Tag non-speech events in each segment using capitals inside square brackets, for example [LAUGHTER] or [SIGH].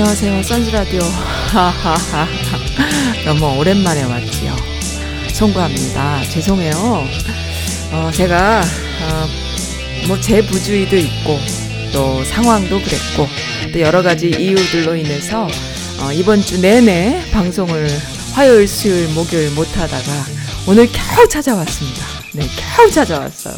안녕하세요. 선즈라디오. [LAUGHS] 너무 오랜만에 왔지요. 송구합니다. 죄송해요. 어, 제가, 어, 뭐, 제 부주의도 있고, 또 상황도 그랬고, 또 여러 가지 이유들로 인해서, 어, 이번 주 내내 방송을 화요일, 수요일, 목요일 못 하다가, 오늘 겨우 찾아왔습니다. 네, 겨우 찾아왔어요.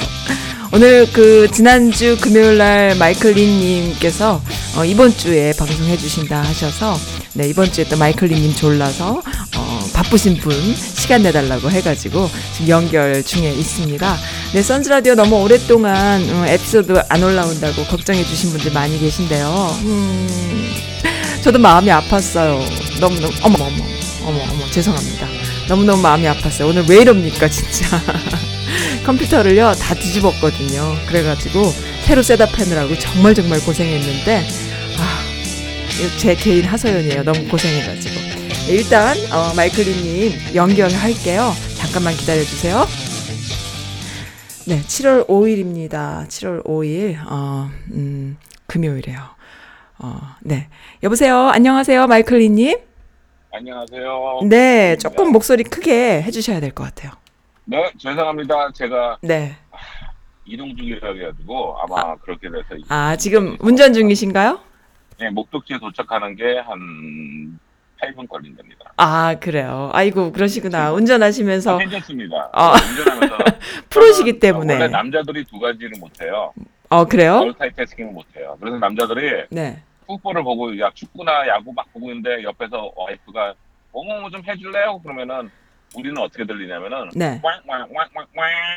오늘 그 지난주 금요일 날 마이클 린님께서 어, 이번 주에 방송해 주신다 하셔서 네 이번 주에 또 마이클 린님 졸라서 어, 바쁘신 분 시간 내달라고 해가지고 지금 연결 중에 있습니다. 네 선즈 라디오 너무 오랫동안 어, 에피소드 안 올라온다고 걱정해 주신 분들 많이 계신데요. 음, 저도 마음이 아팠어요. 너무 너무 어머 어머 어머 어머 죄송합니다. 너무 너무 마음이 아팠어요. 오늘 왜 이럽니까 진짜. [LAUGHS] 컴퓨터를요 다 뒤집었거든요. 그래가지고 새로 셋업하느라고 정말 정말 고생했는데 아, 제 개인 하소연이에요. 너무 고생해가지고 일단 어, 마이클리님 연결할게요. 잠깐만 기다려주세요. 네, 7월 5일입니다. 7월 5일 어, 음, 금요일이에요. 어, 네, 여보세요. 안녕하세요, 마이클리님. 안녕하세요. 네, 조금 목소리 크게 해주셔야 될 것 같아요. 네, 죄송합니다. 제가 네. 이동 중이라 해가지고 아마 그렇게 돼서 아, 지금 운전 중이신가요? 네, 목적지에 도착하는 게 한 8분 걸린답니다. 아, 그래요. 아이고, 그러시구나. 운전하시면서 괜찮습니다. 아. 운전하면서 [LAUGHS] 프로시기 때문에. 원래 남자들이 두 가지를 못해요. 어, 그래요? 멀타이태스킹을 못해요. 그래서 남자들이 네. 풋볼을 보고 야 축구나 야구 막 보고 있는데 옆에서 와이프가 어머 좀 해줄래요? 그러면은 우리는 어떻게 들리냐면은 네. 꽝꽝꽝꽝꽝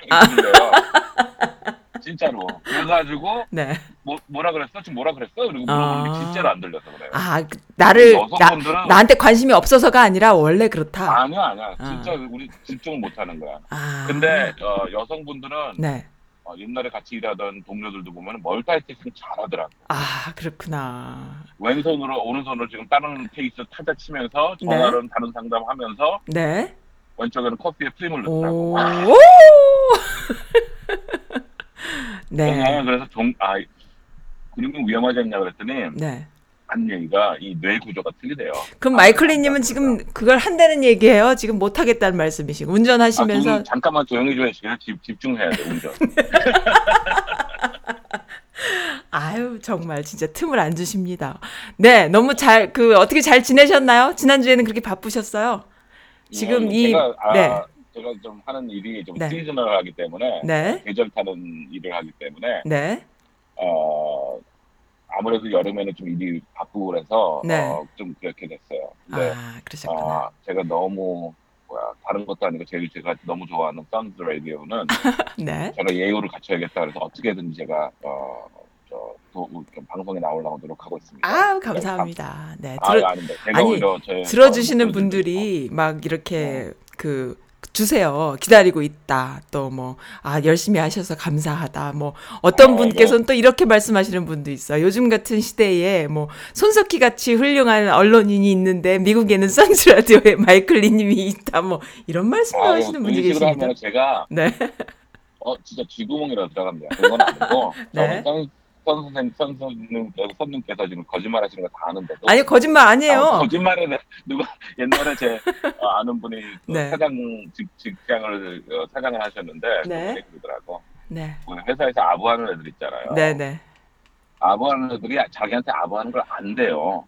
이렇게 들려요. [LAUGHS] 진짜로. 그래가지고 네. 뭐, 뭐라 그랬어? 지금 뭐라 그랬어? 그리고 물어보는데 아. 진짜로 안 들려서 그래요. 아, 그- 나를, 나, 여성분들은 나한테 관심이 없어서가 아니라 원래 그렇다. 아니야 아니야. 아. 진짜 우리 집중을 못 하는 거야. 아. 근데 어, 여성분들은 네. 어, 옛날에 같이 일하던 동료들도 보면 멀타이태스킹 잘하더라고. 아, 그렇구나. 왼손으로 오른손으로 지금 다른 케이스 타자 치면서 네. 전화로 다른 상담하면서 네. 왼쪽에는 커피에 프림을 오. 넣더라고. 오! [LAUGHS] 네. 그래서, 그래서 종, 아, 그러면 위험하지 않냐 그랬더니 네. 한 얘기가 이 뇌 구조가 틀리대요. 그럼 아, 마이클리님은 아, 지금 그걸 한다는 얘기예요? 지금 못 하겠다는 말씀이시고. 아, 운전하시면서. 그분 잠깐만 조용히 좀 해주세요. 집, 집중해야 돼, 운전. [LAUGHS] 아유, 정말 진짜 틈을 안 주십니다. 네, 너무 잘, 그, 어떻게 잘 지내셨나요? 지난 주에는 그렇게 바쁘셨어요? 지금 음, 이, 제가, 아, 네, 제가 좀 하는 일이 좀 네. 시즈널하기 때문에 네, 계절 타는 일을 하기 때문에 네, 어 아무래도 여름에는 좀 일이 바쁘고 그래서 네. 어, 좀 그렇게 됐어요. 근데 아, 그러셨구나. 어, 제가 너무 뭐야 다른 것도 아니고 제일 제가 너무 좋아하는 선즈 라디오는 [LAUGHS] 네, 제가 예우를 갖춰야겠다 그래서 어떻게든 제가 어 저 방송에 나오려고 노력하고 있습니다. 아우, 감사합니다. 네, 아, 들어, 제가 아니, 들어주시는 어, 분들이 막 이렇게 어. 그, 주세요. 기다리고 있다. 또 뭐, 아, 열심히 하셔서 감사하다. 뭐, 어떤 어, 분께서는 또 이렇게 말씀하시는 분도 있어요. 요즘 같은 시대에 뭐, 손석희 같이 훌륭한 언론인이 있는데, 미국에는 선즈라디오에 [LAUGHS] 마이클 리님이 있다. 뭐, 이런 말씀을 아, 하시는 분이 계십니다. 제가 네. 어 진짜 쥐구멍이라도 들어갑니다. 그건 아니고 [LAUGHS] 네. 선 선생 선 선생님 선님께서 지금 거짓말 하시는 거 다 아는데도 아니, 거짓말 아니에요. 아, 거짓말에 대- 누가 옛날에 제 어, 아는 분이 그 네. 사장 직, 직장을 어, 사장을 하셨는데 네. 그분이 그러더라고 네. 그 회사에서 아부하는 애들 있잖아요. 네네. 아부하는 애들이 자기한테 아부하는 걸 안 돼요.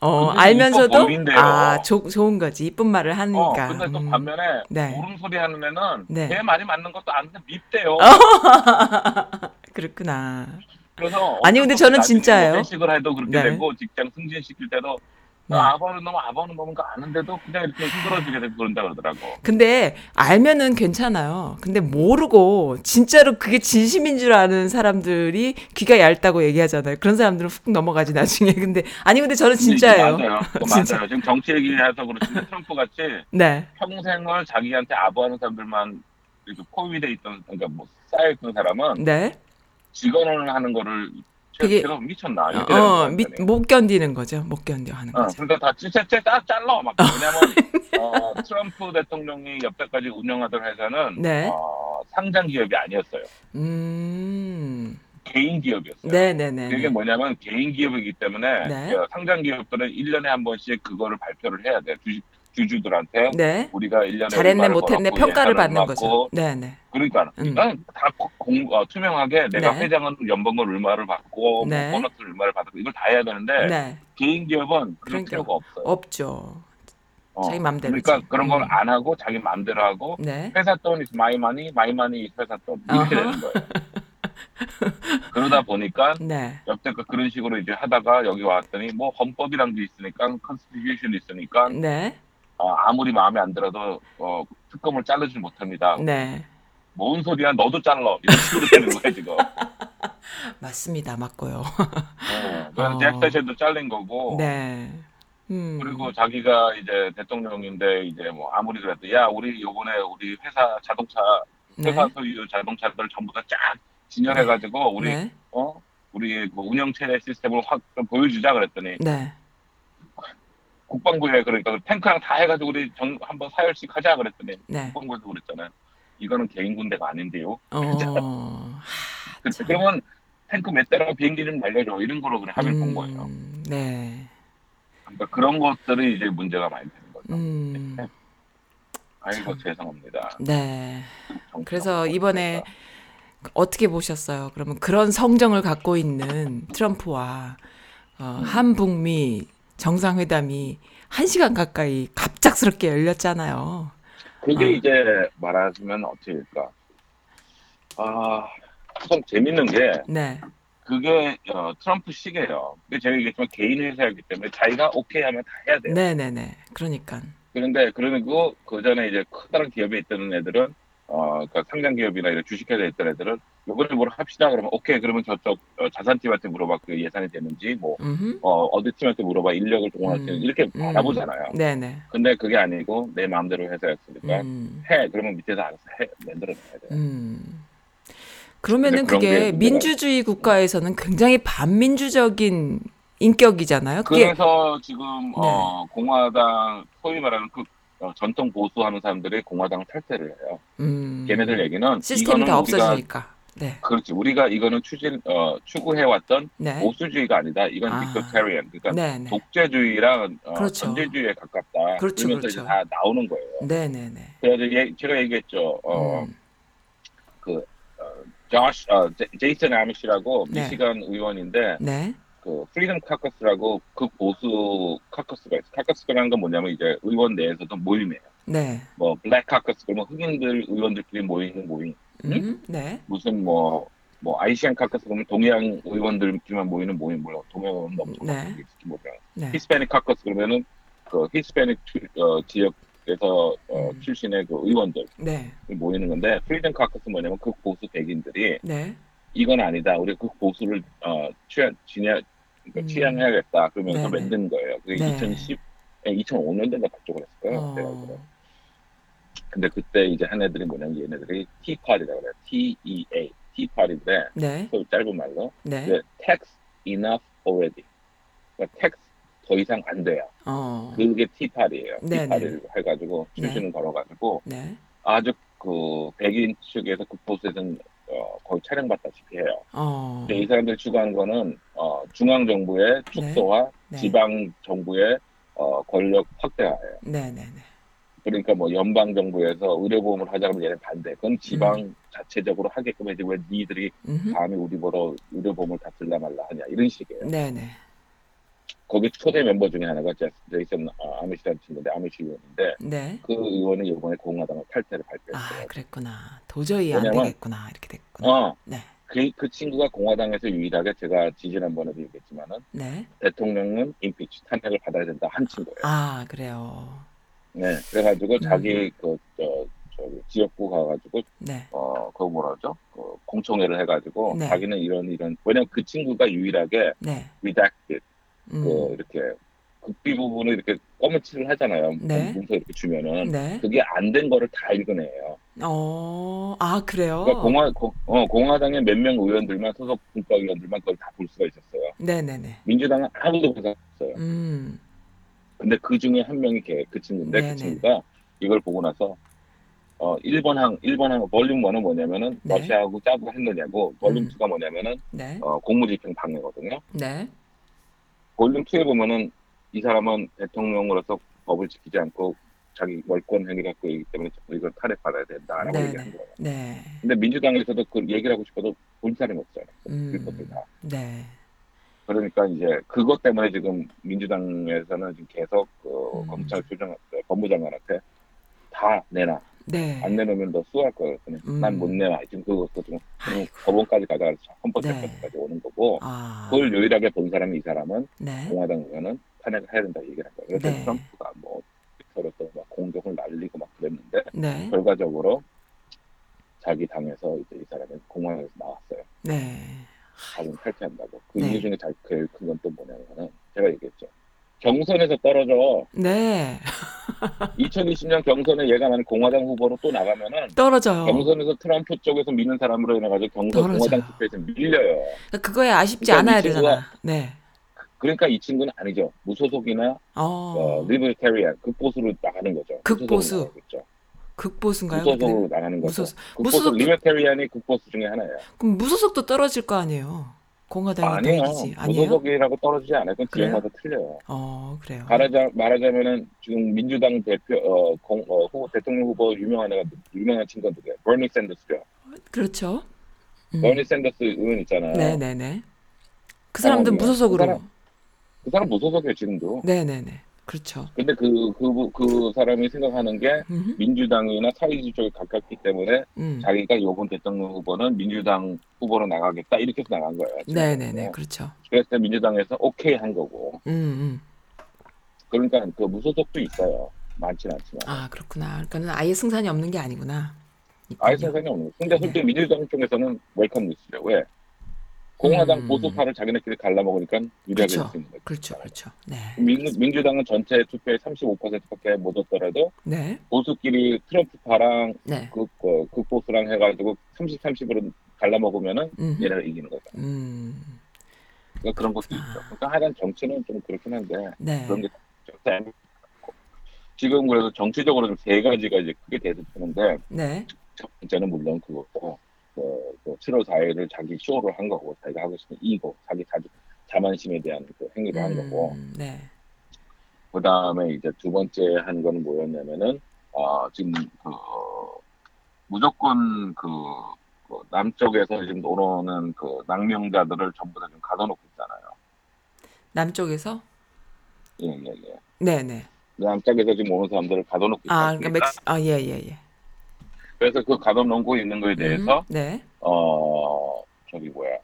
어, 알면서도. 아, 조, 좋은 거지. 이쁜 말을 어, 하니까. 근데 또 음. 반면에 네. 울음소리 하는 애는 네. 내 말이 맞는 것도 아는데 밉대요. [LAUGHS] 그렇구나. 그래서 아니, 근데 저는 진짜예요. 뭐 회식을 해도 그렇게 네. 되고 직장 승진시킬 때도 네. 아, 아버는 너무 아버는 뭔가 아는데도 그냥 이렇게 힘들어지게 되고 그런다 그러더라고. 근데 알면은 괜찮아요. 근데 모르고 진짜로 그게 진심인 줄 아는 사람들이 귀가 얇다고 얘기하잖아요. 그런 사람들은 훅 넘어가지 나중에. 근데 아니 근데 저는 진짜예요. 맞아요. [LAUGHS] 진짜. 맞아요. 지금 정치 얘기해서 그렇지 [LAUGHS] 트럼프 같이 네. 평생을 자기한테 아부하는 사람들만 이렇게 포위돼 있던 그러니까 뭐 쌓여 있던 사람은 네. 직원을 하는 거를 그게- 제가 미쳤나 이렇게 어, 되는 거야, 미- 완전히. 못 견디는 거죠. 못 견뎌 하는 어, 거죠. 그러니까 다 진짜 짜 잘라 막 왜냐면 [LAUGHS] 어, 트럼프 대통령이 여태까지 운영하던 회사는 네. 어, 상장 기업이 아니었어요. 음. 개인 기업이었어요. 네, 네, 네. 그게 뭐냐면 개인 기업이기 때문에 네. 그 상장 기업들은 1년에 한 번씩 그거를 발표를 해야 돼. 주식 주주들한테 네. 우리가 1년에 잘했네, 못했네 평가를 받는 거죠. 받고, 네, 네. 그러니까 음. 다 공, 어, 투명하게 내가 네. 회장은 연봉을 얼마를 받고 네. 뭐 보너스를 얼마를 받고 이걸 다 해야 되는데 네. 개인 기업은 그럴 그러니까 필요가 없어요. 없죠. 어, 자기 맘대로지. 그러니까 그런 걸 음. 안 하고 자기 맘대로 하고 네. 회사 돈 is my money, my money is 회사 돈 이렇게. 되는 거예요. 그러다 보니까 [LAUGHS] 네. 여태껏 그런 식으로 이제 하다가 여기 왔더니 뭐 헌법이란 게 있으니까 constitution 있으니까 네. 어, 아무리 마음에 안 들어도 어, 특검을 자르지 못합니다. 네. 뭔 소리야 너도 잘라 이런 식으로 되는 거예요 지금. [LAUGHS] 맞습니다. 맞고요. 어, 그래서 어. 제프 세션도 잘린 거고 네. 음. 그리고 자기가 이제 대통령인데 이제 뭐 아무리 그래도 야 우리 요번에 우리 회사 자동차 네. 회사 소유 자동차들 전부 다 쫙 진열해가지고 우리 네. 어 우리 그 운영 체제 시스템을 확 좀 보여주자 그랬더니 네. 국방부에 그러니까 그 탱크랑 다 해가지고 우리 전 한번 사열씩 하자 그랬더니 네. 국방부에서 그랬잖아요. 이거는 개인 군대가 아닌데요. 어. [LAUGHS] 그, 참. 그러면 탱크 몇 대라고 비행기 좀 날려줘 이런 거로 그냥 합의를 본 거예요. 음, 네. 그러니까 그런 것들이 이제 문제가 많이 되는 거죠. 음. 아이고 죄송합니다. 네. 그래서 이번에. 어떻게 보셨어요? 그러면 그런 성정을 갖고 있는 트럼프와 어, 음. 한북미 정상회담이 한 시간 가까이 갑작스럽게 열렸잖아요. 그게 어. 이제 말하자면 어떻게 될까? 아, 참 재밌는 게 네. 그게 어, 트럼프식이에요. 근데 제가 얘기했지만 개인 회사이기 때문에 자기가 오케이 하면 다 해야 돼요. 네네네. 그러니까. 그런데 그러고 그 전에 이제 커다란 기업에 있던 애들은 어, 그러니까 상장 기업이나 이런 주식회사에 있던 애들은 요번에 뭘 합시다 그러면 오케이 그러면 저쪽 어, 자산팀한테 물어봐 그 예산이 되는지 뭐 음흠. 어, 어디 팀한테 물어봐 인력을 동원할 수 음, 있는 이렇게 음. 알아보잖아요. 네네. 근데 그게 아니고 내 마음대로 회사였으니까 음. 해 그러면 밑에서 알아서 해 만들어내야 돼. 음. 그러면은 게 그게 민주주의 국가에서는 굉장히 반민주적인 인격이잖아요. 그게 그래서 지금 네. 어, 공화당 소위 말하는 그 어, 전통 보수하는 사람들이 공화당 탈퇴를 해요. 음, 걔네들 얘기는 시스템이 다 없어지니까. 네. 그렇지 우리가 이거는 추진 어, 추구해왔던 네. 보수주의가 아니다. 이건 아. 디크테리언 그러니까 네네. 독재주의랑 어, 그렇죠. 전제주의에 가깝다. 그렇죠, 그러면서 그렇죠. 이제 다 나오는 거예요. 네네네. 그래서 얘- 제가 얘기했죠. 어, 음. 그 어, 조시, 어, 제- 제이슨 아미시라고 네. 미시간 의원인데 네. 그 Freedom Caucus라고 극보수 caucus가 있어. caucus라는 건 뭐냐면 이제 의원 내에서도 모임이에요. 네. 뭐 Black Caucus 그러면 흑인들 의원들끼리 모이는 모임. 음. 네. 무슨 뭐 뭐 Asian Caucus 그러면 동양 의원들끼리만 모이는 모임 물론 동양 의원 너무 네. 모르 네. Hispanic Caucus 그러면은 그 히스패닉 투- 어, 지역에서 어, 음. 출신의 그 의원들 네. 모이는 건데 Freedom Caucus 뭐냐면 극보수 백인들이 네. 이건 아니다. 우리 극보수를 어, 취한 진야 그러니까 음. 취향해야겠다. 그러면서 네네. 만든 거예요. 그게 네. 2010, 2005년도인가 그쪽을 했을 거예요. 어. 근데 그때 이제 한 애들이 뭐냐면 얘네들이 티파리라고 그래요. T-E-A. 티파리인데 네. 그 짧은 말로 네. 이제 tax enough already. 그러니까 tax 더 이상 안 돼요. 어. 그게 티파리예요. 네네. 티파리를 해가지고 네. 출신을 걸어가지고 네. 아주 그 백인 측에서 극보수에서는 어, 거의 촬영받다시피 해요. 어. 근데 이 사람들 추구하는 거는 어, 중앙 정부의 축소와 네. 지방 정부의 어, 권력 확대화예요. 네. 네. 네. 그러니까 뭐 연방 정부에서 의료보험을 하자면 얘네 반대. 그건 지방 자체적으로 하게끔 해야지 왜 니들이 음흠. 감히 우리 보러 의료보험을 다 들라 말라 하냐 이런 식이에요. 네. 네. 거기 초대 멤버 중에 하나가 제- 제이슨 어, 아미시라는 친구인데 아미시 의원인데 네. 그 의원이 이번에 공화당을 탈퇴를 아, 발표했어요. 그랬구나. 도저히 안 되겠구나. 이렇게 됐구나. 어, 네. 그, 그 친구가 공화당에서 유일하게 제가 지지난번에도 얘기했지만은 네. 대통령은 임피치 탄핵을 받아야 된다 한 친구예요. 아, 그래요. 네, 그래가지고 음. 자기 그 저 저기 지역구 가가지고 네. 어 그거 뭐라 그러죠? 그 공청회를 해가지고 네. 자기는 이런 이런 왜냐면 그 친구가 유일하게 네. redacted 음. 그 이렇게 극비 부분을 이렇게 검은칠을 하잖아요. 네. 문서 이렇게 주면은 네. 그게 안 된 거를 다 읽어내요. 어, 아, 그래요? 그러니까 공화 공, 어, 공화당의 몇 명 의원들만 소속 분과 의원들만 그걸 다 볼 수가 있었어요. 네네네. 민주당은 아무도 못 봤어요. 음. 근데 그 중에 한 명이 걔, 그 친구인데 네네. 그 친구가 이걸 보고 나서 어 1번 항 1번 항 볼륨 1은 뭐냐면은 네. 러시아하고 짜고 했느냐고 볼륨 음. 2가 뭐냐면은 네. 어 공무집행 방해거든요. 네. 볼륨 2에 보면은 이 사람은 대통령으로서 법을 지키지 않고 자기 월권 행위를 갖고 있기 때문에 이걸 탄핵받아야 된다라고 네네. 얘기한 거예요. 네. 근데 민주당에서도 그 얘기를 하고 싶어도 본 사람이 없어요. 음. 그 다. 네. 그러니까 이제 그것 때문에 지금 민주당에서는 지금 계속 그 음. 검찰 수장 법무장관한테 다 내놔 네. 안 내놓으면 너 수할 거예요. 음. 난못 내놔. 지금 그것도 지금. 법원까지 가다가 헌법 네. 재판까지 오는 거고 아. 그걸 유일하게 본 사람이 이 사람은 네. 공화당 의원은 탄핵을 해야 된다 얘기를 한 거예요. 그래서 네. 트럼프가 뭐 트위터로서 막 공격을 날리고 막 그랬는데 네. 결과적으로 자기 당에서 이제 이 사람은 공화당에서 나왔어요. 네. 자기는 탈퇴한다고. 그 네. 이유 중에 제일 큰건 또 뭐냐면은 제가 얘기했죠. 경선에서 떨어져. 네. [LAUGHS] [LAUGHS] 2020년 경선에 얘가 만약 공화당 후보로 또 나가면은 떨어져요. 경선에서 트럼프 쪽에서 미는 사람으로 인해 가지고 경선 떨어져요. 공화당 투표에서 밀려요. 그러니까 그거에 아쉽지 그러니까 않아야 이 친구가- 되잖아. 네. 그러니까 이 친구는 아니죠. 무소속이나 어. 어, 리버테리안 극보수로 나가는 거죠. 극보수. 극보수인가요? 무소속으로? 나가는 거죠. 무소속. 리버테리안이 극보수 중에 하나예요. 그럼 무소속도 떨어질 거 아니에요. 공화당이 아니에요. 대기지. 아니에요? 무소속이라고 떨어지지 않아요. 그건? 지역마다 틀려요. 어, 그래요. 말하자 말하자면은 지금 민주당 대표 어, 공, 어, 후보, 대통령 후보 유명한 애가 유명한 누구야? 버니 샌더스죠. 그렇죠. 음. 버니 샌더스 의원 있잖아요. 네, 네, 네. 그 사람들 어, 무소속으로. 그 사람- 그 사람 무소속이에요 지금도. 네, 네, 네. 그렇죠. 근데 그 그 그 사람이 생각하는 게 음. 민주당이나 사회주의 쪽에 가깝기 때문에 음. 자기가 이번 대통령 후보는 민주당 후보로 나가겠다 이렇게 해서 나간 거예요. 네, 네, 네. 그렇죠. 그래서 민주당에서 오케이 한 거고. 음, 음. 그러니까 그 무소속도 있어요. 많지는 않지만. 아, 그렇구나. 그러니까 아예 승산이 없는 게 아니구나. 아예 있군요. 상관이 없는 거예요. 근데 솔직히 네. 민주당 쪽에서는 welcome news죠. 왜? 공화당 음. 보수파를 자기네끼리 갈라먹으니까 유리하게 그렇죠. 될수 있는 거죠. 그렇죠, 그렇죠. 네. 민, 민주당은 전체 투표의 35%밖에 못 얻더라도 네, 보수끼리 트럼프파랑 네. 극, 어, 극보수랑 해가지고 30, 30으로 갈라먹으면은 음. 얘네가 이기는 거죠. 음. 그러니까 그런 것도 있죠. 그러니까 하여간 정치는 좀 그렇긴 한데 네. 그런 게 지금 그래서 정치적으로 좀 세 가지가 이제 크게 대두되는데 네. 첫 번째는 물론 그거고 그, 그 7월 4일을 자기 쇼를 한 거고 자기가 하고 싶은 이고 자기 자주 자만심에 대한 그 행위를 한 거고 음, 네. 그 다음에 이제 두 번째 한 거는 뭐였냐면은 어 지금 그 무조건 그, 그 남쪽에서 지금 오는 그 낭명자들을 전부 다 지금 가둬놓고 있잖아요. 남쪽에서? 예예 예. 네, 네. 남쪽에서 지금 오는 사람들을 가둬놓고 있다. 아, 그러니까 맥스 아, 예, 예, 예. 그래서 그 가둬놓고 있는 거에 대해서 음, 네. 어 저기 뭐야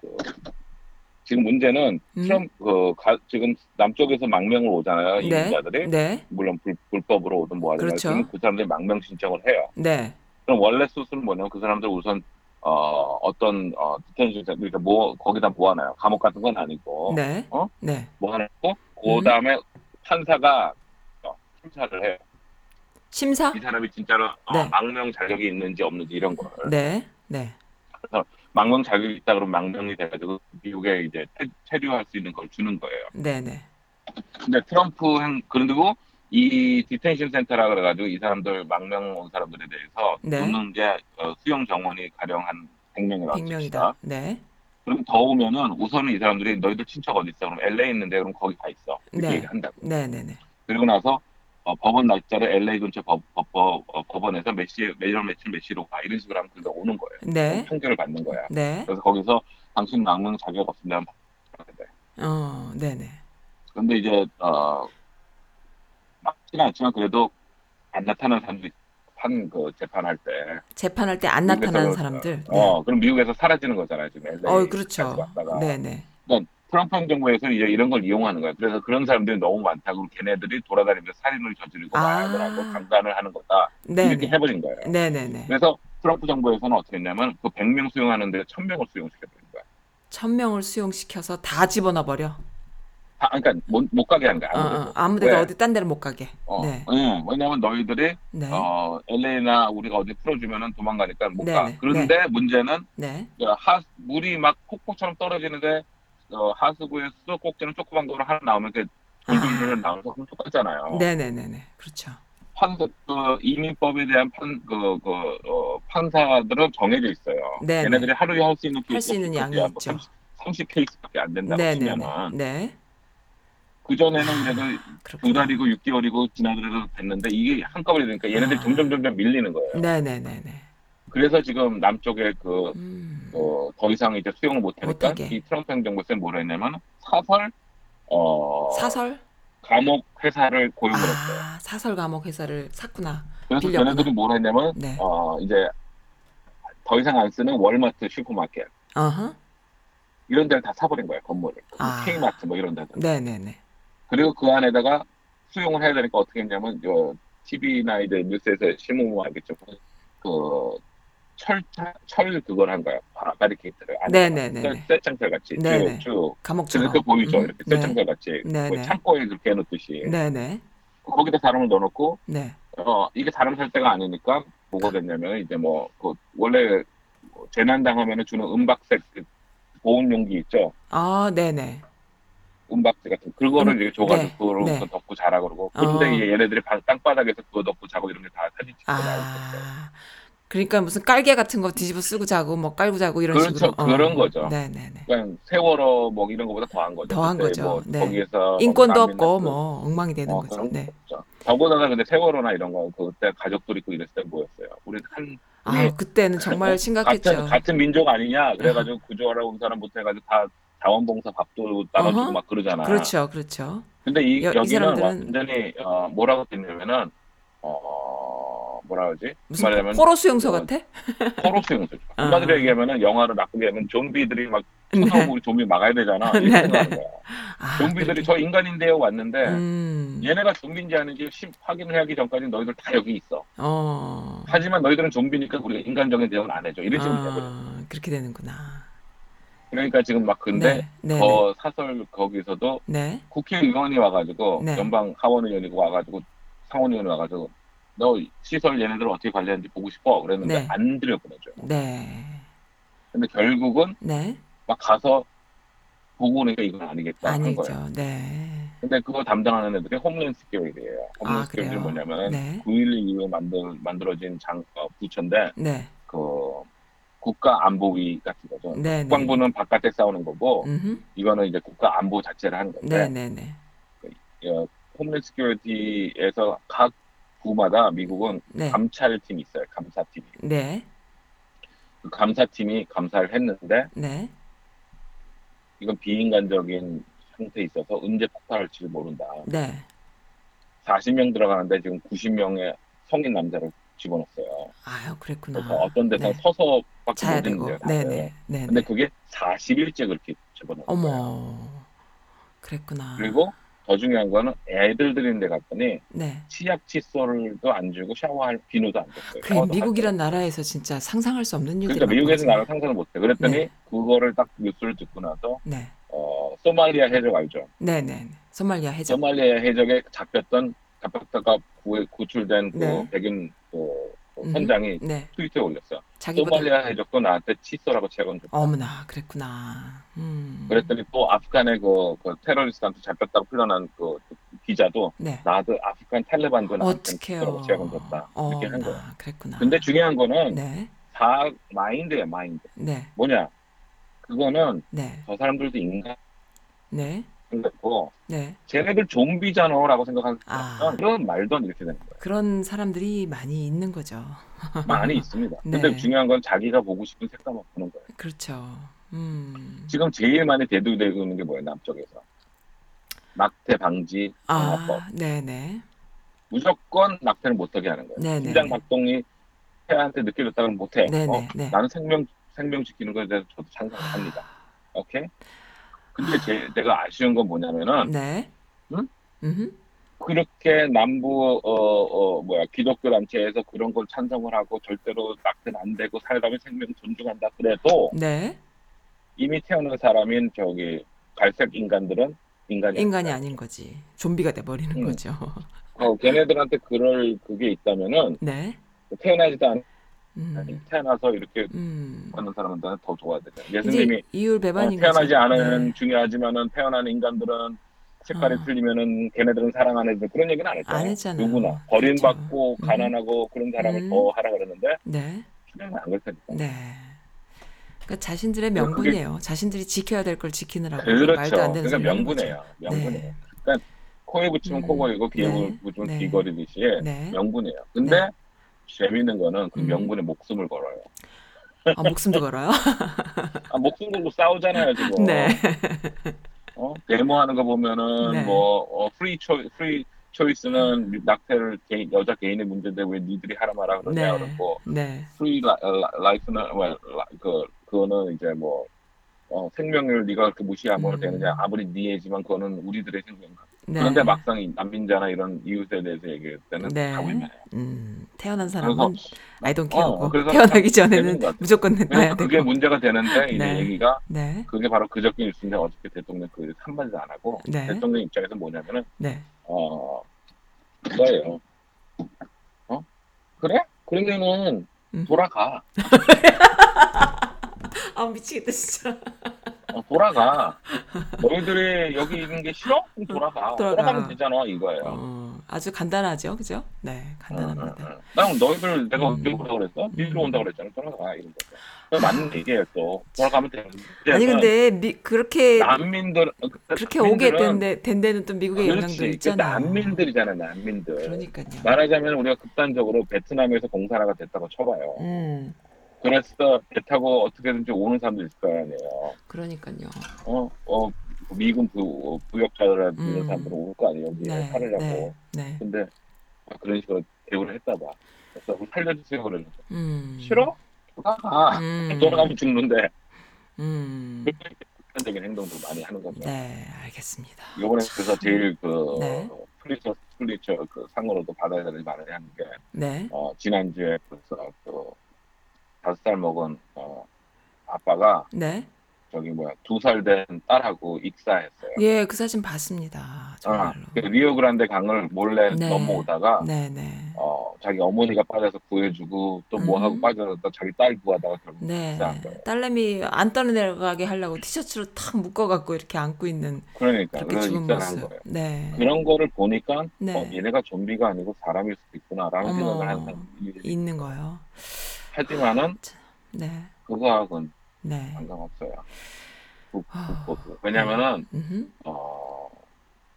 그 지금 문제는 음. 트럼프 그 가- 지금 남쪽에서 망명을 오잖아요 네. 이민자들이 네. 물론 불, 불법으로 오든 뭐 하든 그렇죠. 지금 그 사람들이 망명 신청을 해요. 네. 그럼 원래 수순은 뭐냐면 그 사람들 우선 어 어떤 어 detention 그러니까 뭐 거기다 모아놔요. 감옥 같은 건 아니고 네. 어? 네. 모아놓고 음. 그 다음에 판사가 어, 심사를 해요. 심사? 이 사람이 진짜로 어, 네. 망명 자격이 있는지 없는지 이런 걸. 네. 네. 망명 자격이 있다 그러면 망명이 돼가지고 미국에 이제 체- 체류할 수 있는 걸 주는 거예요. 네, 네. 근데 트럼프 행 그리고 이 detention 센터라 그래가지고 이 사람들 망명 온 사람들에 대해서 네. 오는 게 어, 수용 정원이 가령 한 100명이라고 100명이다. 네. 그럼 더 오면은 우선은 이 사람들이 너희들 친척 어디 있어? 그럼 LA 있는데 그럼 거기 가 있어. 이렇게 네. 얘기한다고. 네, 네, 네. 그리고 나서 어, 법원 날짜를 LA 근처 법, 법, 법, 어, 법원에서 몇 시, 매일 며칠 몇 시로 가 이런 식으로 하면 그가 오는 거예요. 네. 판결을 받는 거야. 네. 그래서 거기서 당신 망명 자격 없으면 받아야 돼. 어, 네, 네. 근데 이제 어 맞지는 않지만 그래도 안 나타나는 사람들이 판그 재판할 때 재판할 때 안 나타나는 그- 사람들. 네. 어 그럼 미국에서 사라지는 거잖아요 지금 LA 어, 그렇죠. 왔다가 네, 네. 트럼프 행정부에서 이제 이런 걸 이용하는 거야. 그래서 그런 사람들이 너무 많다. 그럼 걔네들이 돌아다니면서 살인을 저지르고 아. 마약을 하고 강간을 하는 거다. 네, 이렇게 네. 해버린 거예요. 네, 네, 네. 그래서 트럼프 정부에서는 어떻게 했냐면 그 100명 수용하는데 1000명을 수용시켜버린 거야. 천 명을 수용시켜서 다 집어넣어 버려. 다, 그러니까 못, 못 가게 한 거야. 어, 아무데도. 어, 아무데도 왜? 어디 딴 데를 못 가게. 어, 네. 응, 왜냐면 너희들이 네. 어, LA나 우리가 어디 풀어주면은 도망가니까 못 네네, 가. 그런데 문제는 네. 그 하, 물이 막 폭포처럼 떨어지는데 어, 하수구에 수도꼭지는 조그만 거로 하나 나오면 그 돌돌돌 똑같잖아요. 아. 네, 네, 네, 네. 그렇죠. 판사 그 이민법에 대한 판그그 어, 판사들은 정해져 있어요. 네네. 걔네들이 하루에 할 수 있는 할 수 있는 양이 있죠. 30, 30 케이스밖에 안 된다고 네, 네, 네. 치면은 네. 그 전에는 그래도 두 그렇구나. 달이고 6개월이고 지나더라도 됐는데 이게 한꺼번에 되니까 얘네들이 아. 점점 점점 밀리는 거예요. 네, 네, 네, 네. 그래서 지금 남쪽에 그 음. 어, 더 이상 이제 수용을 못하니까 못하게. 이 트럼프 행정부에서 뭐라 했냐면 사설 어 사설? 감옥 회사를 고용을 했어요. 아, 사설 감옥 회사를 샀구나. 그래서 빌렸구나. 걔네들이 뭐라 했냐면 네. 어 이제 더 이상 안 쓰는 월마트 슈퍼마켓 어허. 이런 데를 다 사버린 거예요 건물을 아. K마트 뭐 이런 데들 네, 네, 네. 그리고 그 안에다가 수용을 해야 되니까 어떻게 했냐면 저 TV나 이제 뉴스에서 알겠죠 그 철차 철 그걸 한 거야 바- 바리케이트를 안에 네, 네, 네, 네. 쇠창살 같이 네네. 쭉쭉 감옥처럼. 그렇게 보이죠 음, 이렇게 네. 쇠창살 같이 네, 뭐 네. 창고에 그렇게 해놓듯이 네, 네. 거기다 사람을 넣어놓고 네. 어 이게 사람 살 때가 아니니까 뭐가 됐냐면 이제 뭐 그 원래 뭐 재난 당하면은 주는 은박색 그 보온 용기 있죠 아, 네, 네. 은박지 같은 그거를 음, 이렇게 줘가지고 네, 그걸 네. 덮고 자라 그러고 근데 어. 이제 얘네들이 바- 땅바닥에서 그거 덮고 자고 이런 게 다 사진 찍고 나오고 있어요. 아. 그러니까 무슨 깔개 같은 거 뒤집어 쓰고 자고 뭐 깔고 자고 이런 그렇죠. 식으로. 어. 그런 거죠. 네, 네, 네. 그러니까 세월호 뭐 이런 거보다 더한 거죠. 더한 그때 거죠. 뭐 네. 거기에서 인권도 뭐 없고 난민들 뭐 엉망이 되는 어, 거죠. 네. 거 없죠. 더군다나 근데 세월호나 이런 거 그때 가족들 있고 이랬을 때 뭐였어요. 우리 한 아, 그때는 정말 심각했죠. 같은 같은 민족 아니냐 그래가지고 구조하라고 온 사람부터 해가지고 다 자원봉사 밥도 나눠주고 어허. 막 그러잖아. 그렇죠. 그렇죠. 근데 이 여- 이 여기는 사람들은- 완전히 어, 뭐라고 됐냐면은 어 뭐라 그러지? 무슨 말하자면 포로 수용소 어, 같아? 포로 수용소죠. [LAUGHS] 아. 한마디로 얘기하면은 영화를 나쁘게 하면 좀비들이 막 쳐다보고 우리 좀비 막아야 되잖아. [LAUGHS] 네, 네. 아, 좀비들이 그렇게. 저 인간인데요 왔는데 음. 얘네가 좀비인지 아닌지 심- 확인을 하기 전까지 너희들 다 여기 있어. 어. 하지만 너희들은 좀비니까 우리가 인간적인 대응을 안 해줘. 이런 식으로. 아, 그렇게 되는구나. 그러니까 지금 막 근데 네, 네, 네. 더 사설 거기서도 네. 국회의원이 와가지고 네. 연방 하원 의원이고 와가지고 상원 의원이 와가지고 너 시설 얘네들 어떻게 관리하는지 보고 싶어 그랬는데 네. 안 들여보내죠. 네. 근데 결국은 네. 막 가서 보고 오니까 이건 아니겠다 한 거예요. 네. 근데 그거 담당하는 애들이 Homeland Security예요. 아, 홈랜드 시큐리티는 그래요? 뭐냐면은 네. 9.11 이후에 만들, 만들어진 장, 어, 부처인데 네. 그 국가 안보위 같은 거죠. 네. 네. 국방부는 바깥에 싸우는 거고 음흠. 이거는 이제 국가 안보 자체를 하는 건데 네, 네, 네. 어, Homeland Security에서 각 부마다 미국은 네. 감찰팀이 있어요. 감사팀이. 네. 그 감사팀이 감사를 했는데 네. 이건 비인간적인 상태에 있어서 언제 폭발할지 모른다. 네. 40명 들어가는데 지금 90명의 성인 남자를 집어넣었어요. 아유, 그랬구나. 그래서 어떤 데서 네. 서서밖에 자야 못 되고. 있는데요. 네, 다들. 네. 네. 근데 네. 그게 40일째 그렇게 집어넣었어요. 어머. 그랬구나. 그리고 더 중요한 거는 애들 들이는 데 갔더니 네. 치약 칫솔도 안 주고 샤워할 비누도 안 줬어요. 그 미국이란 나라에서 진짜 상상할 수 없는 일들이 그러니까 미국에서. 나를 상상을 못해. 그랬더니 네. 그거를 딱 뉴스를 듣고 나서 네. 어, 소말리아 해적 알죠? 네, 네. 네. 소말리아 해적. 소말리아 해적에 잡혔던 잡혔다가 구, 구출된 그 네. 백인 그, 그 음흠. 선장이 네. 트위터에 올렸어. 자기보다 소말리아 해적도 나한테 칫솔하고 치약은 줬다. 어머나, 그랬구나. 음. 그랬더니 또 아프간의 그, 그 테러리스트한테 잡혔다고 풀려난 그 기자도 네. 나도 아프간 탈레반도 나한테. 칫솔하고 치약은 줬다. 이렇게 한 거야. 그랬구나. 근데 중요한 거는 네. 다 마인드야 마인드. 네. 뭐냐? 그거는 네. 저 사람들도 인간 네. 생각고 네. 쟤네들 좀비잖아라고 생각하는 아. 그런 말도 안 이렇게 되는 거예요. 그런 사람들이 많이 있는 거죠. [LAUGHS] 많이 있습니다. 네. 근데 중요한 건 자기가 보고 싶은 색감만 보는 거예요. 그렇죠. 음. 지금 제일 많이 대두되고 있는 게 뭐예요? 남쪽에서. 낙태 방지 방어법. 아, 네네. 무조건 낙태를 못하게 하는 거예요. 네네. 심장 박동이 태아한테 느껴졌다면 못해. 네네, 어, 네. 나는 생명 생명 지키는 거에 대해서 저도 찬성합니다. 오케이. 근데 제, 내가 아쉬운 건 뭐냐면은 네. 응? 음흠. 그렇게 남부 어, 어 뭐야 기독교 단체에서 그런 걸 찬성을 하고 절대로 낙태는 안 되고 사람의 생명 존중한다 그래도 네. 이미 태어난 사람인 저기 갈색 인간들은 인간이 인간이. 아닌 거지. 좀비가 돼 버리는 음. 거죠. 어, 걔네들한테 그럴 그게 있다면은 네. 태어나지도 않은 음. 태어나서 이렇게 음. 하는 사람들은 더 좋아야 되죠. 예수님이 이율 어, 배반인 태어나지 거죠. 않은 네. 중요하지만은 태어난 인간들은 색깔이 아. 틀리면은 걔네들은 사랑 안 해도 그런 얘기는 안 했잖아요. 안 했잖아요. 누구나 버림받고 그렇죠. 가난하고 그런 사람을 음. 더 하라 그러는데 네. 주님은 안 그럴 테니까. 네. 그러니까 자신들의 그게- 명분이에요. 자신들이 지켜야 될 걸 지키느라고 그렇죠. 말도 안 되는 그러니까 명분이에요. 거죠. 명분이에요. 네. 코에 붙이면 음. 코걸이고 귀에 네. 붙이면 네. 귀걸이듯이 네. 명분이에요. 근데 네. 재밌는 거는 그 음. 명분에 목숨을 걸어요. 아, 목숨도 걸어요? [LAUGHS] 아, 목숨 걸고 싸우잖아요 지금. 네. 어? 데모하는 거 보면은 네. 뭐 어, pro cho pro choice는 낙태를 개인, 여자 개인의 문제인데 왜 니들이 하라 마라 그러냐 네. 그러고 네. pro li, life는 well, 라- 그 그거는 이제 뭐 어, 생명을 네가 그렇게 무시하면 음. 되느냐 아무리 네 애지만 그거는 우리들의 생명. 네. 그런데 막상 이 난민자나 이런 이웃에 대해서 얘기할 때는 네. 다 외면해요. 음, 태어난 사람은 어, 그래서 태어나기 참 전에는. 무조건 그래서 낳아야 그게 되고. 문제가 되는데 이제 네. 얘기가 네. 그게 바로 그저께 뉴스인데 어저께 대통령 그 한마디도 안 하고 네. 대통령 입장에서 뭐냐면은 네. 어 그거예요. 어 그래? 그러면은 음. 돌아가. [LAUGHS] [LAUGHS] 아, 미치겠다, 진짜. 어, 돌아가. 너희들이 여기 있는 게 싫어? 그럼 돌아가. 돌아가. 돌아가 면 되잖아 이거예요. 어, 아주 간단하죠. 그죠? 네. 간단합니다. 응, 응, 응. 난 너희들 내가 음. 언제 오라고 그랬어? 니들 음. 온다고 그랬잖아. 돌아가 이런 거죠. 그거 맞는 얘기예요 또. 돌아가면 돼. 아니 근데 미, 그렇게 난민들 어, 그렇게 오게 된, 데, 된 데는 또 미국의 영향도 그렇지. 그 있잖아요. 난민들이잖아 난민들. 그러니까요. 말하자면 우리가 극단적으로 베트남에서 공사라가 됐다고 쳐봐요. 음, 그래서 배 타고 어떻게든지 오는 사람도 있을 거 아니에요. 그러니까요. 어, 어, 미군 부, 부역자들이라는 음. 사람들은 올 거 아니에요. 여기에 네, 살으려고. 네, 네. 근데 아, 그런 식으로 대우를 했다 봐. 그래서 살려주세요 그러는데 음. 싫어? 돌아가. 음. 돌아가면 죽는데 음. 극단적인 행동도 많이 하는 거죠. 네, 알겠습니다. 이번에 그래서 제일 그 네. 퓰리처 퓰리처 그 상으로도 받아야 될 말을 하는 게 네, 어, 지난주에 그래서 그 다섯 살 먹은 어, 아빠가 네. 저기 뭐야 두 살 된 딸하고 익사했어요. 예, 그 사진 봤습니다. 어, 정말로. 그 리오그란데 강을 몰래 네. 넘어오다가 네, 네. 어, 자기 어머니가 빠져서 구해주고 또뭐 음. 하고 빠져서 자기 딸 구하다가 결국 네. 익사한 거예요. 딸내미 안 떠내려가게 하려고 티셔츠로 탁 묶어갖고 이렇게 안고 있는 그러니까 그렇게 그래서 죽은 한 모습. 거예요. 네. 그런 거를 보니까 네. 어, 얘네가 좀비가 아니고 사람일 수도 있구나라는 어머. 생각을 하는 있는 거요. 하지만은 네, 그거하고는 네. 상관없어요. 아, 왜냐면은 음흠. 어,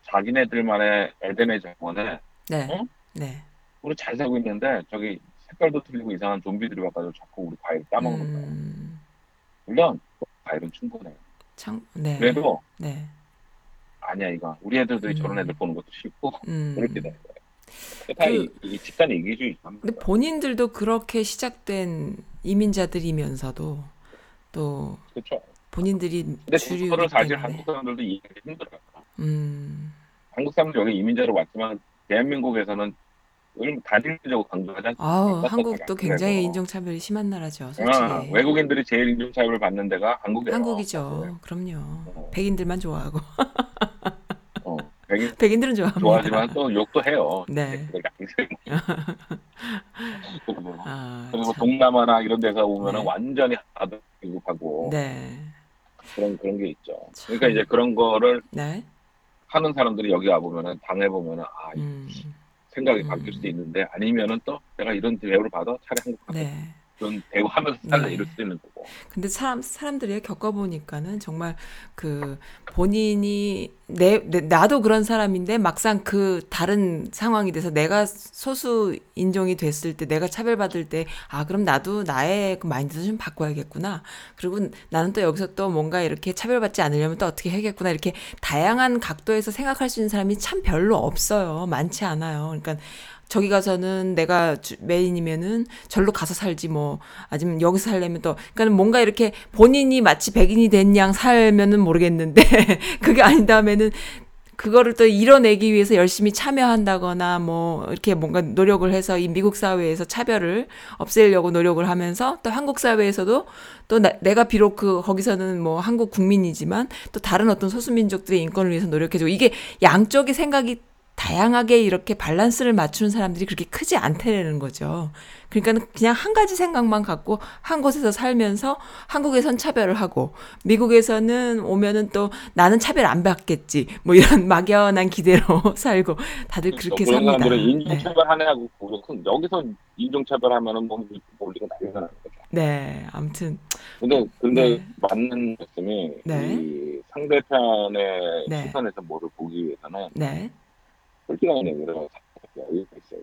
자기네들만의 에덴의 정원에 네, 어? 네. 우리 잘 살고 있는데 저기 색깔도 틀리고 이상한 좀비들이 와가지고 자꾸 우리 과일 따먹는 거예요. 음, 물론 과일은 충분해요. 참, 네. 그래도 네. 아니야 이거 우리 애들도 음. 저런 애들 보는 것도 싫고 음. 그렇게 되는 거예요. 다 그- 이, 이 집단 이기주의. 근데 본인들도 그렇게 시작된 이민자들이면서도 또 그렇죠. 본인들이 근데 그거를 사실 한국 사람들도 이해하기 힘들어요. 음, 한국 사람들 여기 이민자로 왔지만 대한민국에서는 을 단일적으로 강조하지 않습니까? 아우 떳떳하게. 한국도 굉장히 인종차별이 심한 나라죠, 솔직히. 아, 외국인들이 제일 인종차별을 받는 데가 한국이에요. 한국이죠, 그럼요. 어. 백인들만 좋아하고 어, [LAUGHS] 백인 백인들은 좋아합니다. 좋아하지만 또 욕도 해요. 네. 그리고 [LAUGHS] 아, 그리고 참. 동남아나 이런 데서 보면은 네. 완전히 아들 미국하고 네, 그런 그런 게 있죠. 참. 그러니까 이제 그런 거를 네, 하는 사람들이 여기 와 보면은 당해 보면은 아 음, 생각이 음. 바뀔 수도 있는데 아니면은 또 내가 이런 대우를 받아 차라리 한국 가서 네, 돈 대고 하면서 살라 네. 이럴 수도 있는 거고. 근데 사람 사람들이 겪어보니까는 정말 그 본인이 내, 내- 나도 그런 사람인데 막상 그 다른 상황이 돼서 내가 소수 인종이 됐을 때 내가 차별받을 때 아 그럼 나도 나의 그 마인드도 좀 바꿔야겠구나 그리고 나는 또 여기서 또 뭔가 이렇게 차별받지 않으려면 또 어떻게 해야겠구나 이렇게 다양한 각도에서 생각할 수 있는 사람이 참 별로 없어요 많지 않아요 그러니까 저기 가서는 내가 주- 메인이면은 절로 가서 살지 뭐. 아니면 여기서 살려면 또 그러니까 뭔가 이렇게 본인이 마치 백인이 된 양 살면은 모르겠는데 [LAUGHS] 그게 아닌 다음에는 그거를 또 이뤄내기 위해서 열심히 참여한다거나 뭐 이렇게 뭔가 노력을 해서 이 미국 사회에서 차별을 없애려고 노력을 하면서 또 한국 사회에서도 또 나- 내가 비록 그 거기서는 뭐 한국 국민이지만 또 다른 어떤 소수민족들의 인권을 위해서 노력해주고 이게 양쪽의 생각이 다양하게 이렇게 밸런스를 맞추는 사람들이 그렇게 크지 않다는 거죠. 그러니까 그냥 한 가지 생각만 갖고 한 곳에서 살면서 한국에선 차별을 하고 미국에서는 오면은 또 나는 차별 안 받겠지 뭐 이런 [LAUGHS] 막연한 기대로 [LAUGHS] 살고 다들 그렇게 그런 삽니다. 사람들은 네. 인종차별 하냐고 그렇고 여기서 인종차별 하면 뭐 몰리고 난리가 나는 거죠. 네, 아무튼 근데 근데 네. 맞는 말씀이 네. 이 상대편의 네. 시선에서 뭐를 보기 위해서는 네, 솔직한 얘기로 여유가 있어요.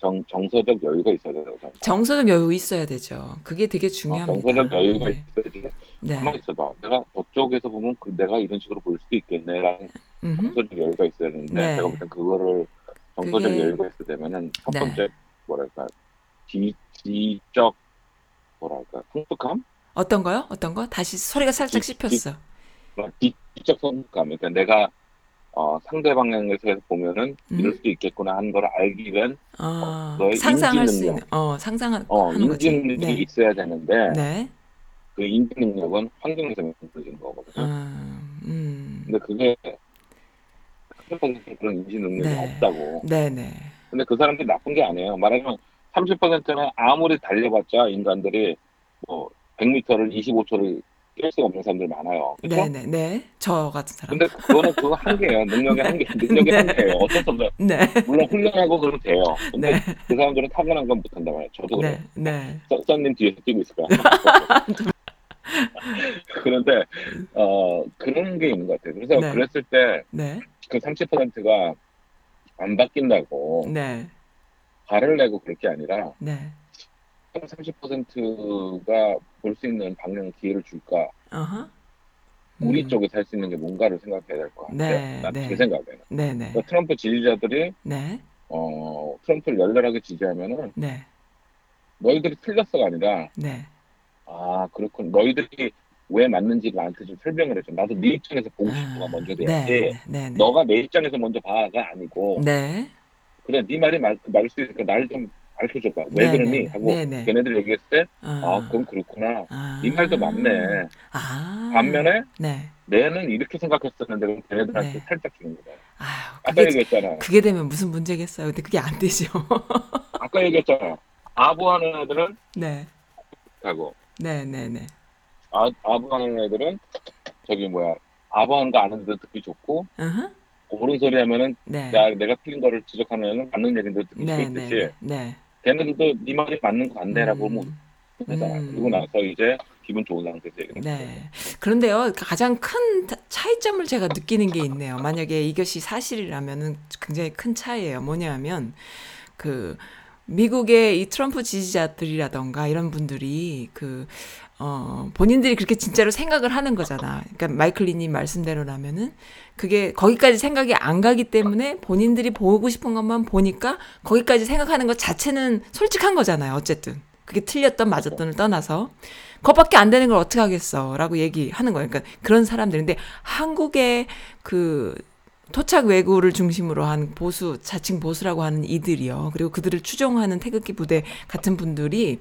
정 정서적 여유가 있어야 돼요. 정- 정서적 여유 있어야 되죠. 그게 되게 어, 중요합니다. 정서적 여유가 네, 있어야지. 네, 가만히 있어봐. 내가 저쪽에서 보면 그 내가 이런 식으로 볼 수도 있겠네라는 음흠. 정서적 여유가 있어야 되는데 네. 내가 볼땐 그거를 정서적 그게- 여유가 있어야 되면은 첫 네. 번째 뭐랄까 지, 지적 뭐랄까 성숙함, 어떤 거요? 어떤 거? 다시 소리가 살짝 지- 씹혔어. 지- 지적 성숙감. 그러니까 내가 어, 상대 방향에서 보면은 음. 이럴 수도 있겠구나 하는 걸 알기 위한 어, 너의 상상할 인지 수 능력. 있는, 어, 상상하는 어. 인지 능력이 네, 있어야 되는데 네, 그 인지 능력은 환경에서 만들어진 거거든요. 음, 음, 근데 그게 상대방한테 그런 인지 능력이 네. 없다고. 네, 네, 근데 그 사람들이 나쁜 게 아니에요. 말하자면 30%는 아무리 달려봤자 인간들이 뭐 100m를 25초를 뛸 수가 없는 사람들 많아요. 그렇죠? 네, 네, 네, 저 같은 사람. 근데 그거는 그거 한계예요. 능력의 한계, [LAUGHS] 능력의 네. 한계예요. 어쩔 수 없어요. 네, 물론 훈련하고 그러면 돼요. 근데 네, 그 사람들은 타고난 건 못한단 말이에요. 저도 그래요. 네, 네, 써- 써님 뒤에서 뛰고 있을 거야. [LAUGHS] 그런데 어 그런 게 있는 것 같아요. 그래서 네. 그랬을 때 네, 그 30%가 안 바뀐다고 네, 화를 내고 그럴 게 아니라 네, 30%가 볼 수 있는 방향 기회를 줄까? 어허. 우리 음. 쪽에 살 수 있는 게 뭔가를 생각해야 될 것 같아요. 네, 난 네. 제 생각에는. 네, 네, 그러니까 트럼프 지지자들이 네, 어 트럼프를 열렬하게 지지하면은 네, 너희들이 틀렸어가 아니라 네, 아 그렇군 너희들이 왜 맞는지 나한테 좀 설명을 해줘. 나도 네 입장에서 보고 싶어가 아, 먼저 네, 돼야지. 네, 네, 네, 너가 내 입장에서 먼저 봐가 아니고 네, 그래 네 말이 말, 말수 있으니까 날좀 가르쳐 줘봐. 왜 네, 그러니? 네, 하고 네, 네. 걔네들 얘기했을 때 아, 아, 그럼 그렇구나. 아, 네 말도 맞네. 아, 반면에 네, 내는 이렇게 생각했었는데 그럼 걔네들한테 네. 살짝 주는 거다. 아, 아까 그게 얘기했잖아. 그게 되면 무슨 문제겠어요? 근데 그게 안 되죠. [LAUGHS] 아까 얘기했잖아. 아부하는 애들은 네, 하고 네, 네, 네, 아, 아부하는 애들은 저기 뭐야 아부하는 거 아는 애들 듣기 좋고 어허. 옳은 소리 하면은 네, 야 내가 틀린 거를 지적하면 맞는 얘기인데 듣기 네, 좋겠지. 네, 네. 걔네들도 네 말이 맞는 거뭐 음, 하잖아. 음. 그리고 나서 이제 기분 좋은 상태에서 네. 그런데요, 가장 큰 타- 차이점을 제가 느끼는 게 있네요. 만약에 이것이 사실이라면은 굉장히 큰 차이예요. 뭐냐면, 그, 미국의 이 트럼프 지지자들이라던가 이런 분들이 그, 어, 본인들이 그렇게 진짜로 생각을 하는 거잖아. 그러니까 마이클 리님 말씀대로라면은 그게 거기까지 생각이 안 가기 때문에 본인들이 보고 싶은 것만 보니까 거기까지 생각하는 것 자체는 솔직한 거잖아요. 어쨌든. 그게 틀렸던 맞았던을 떠나서. 그것밖에 안 되는 걸 어떻게 하겠어? 라고 얘기하는 거예요. 그러니까 그런 사람들인데 한국의 그 토착 외구를 중심으로 한 보수, 자칭 보수라고 하는 이들이요. 그리고 그들을 추종하는 태극기 부대 같은 분들이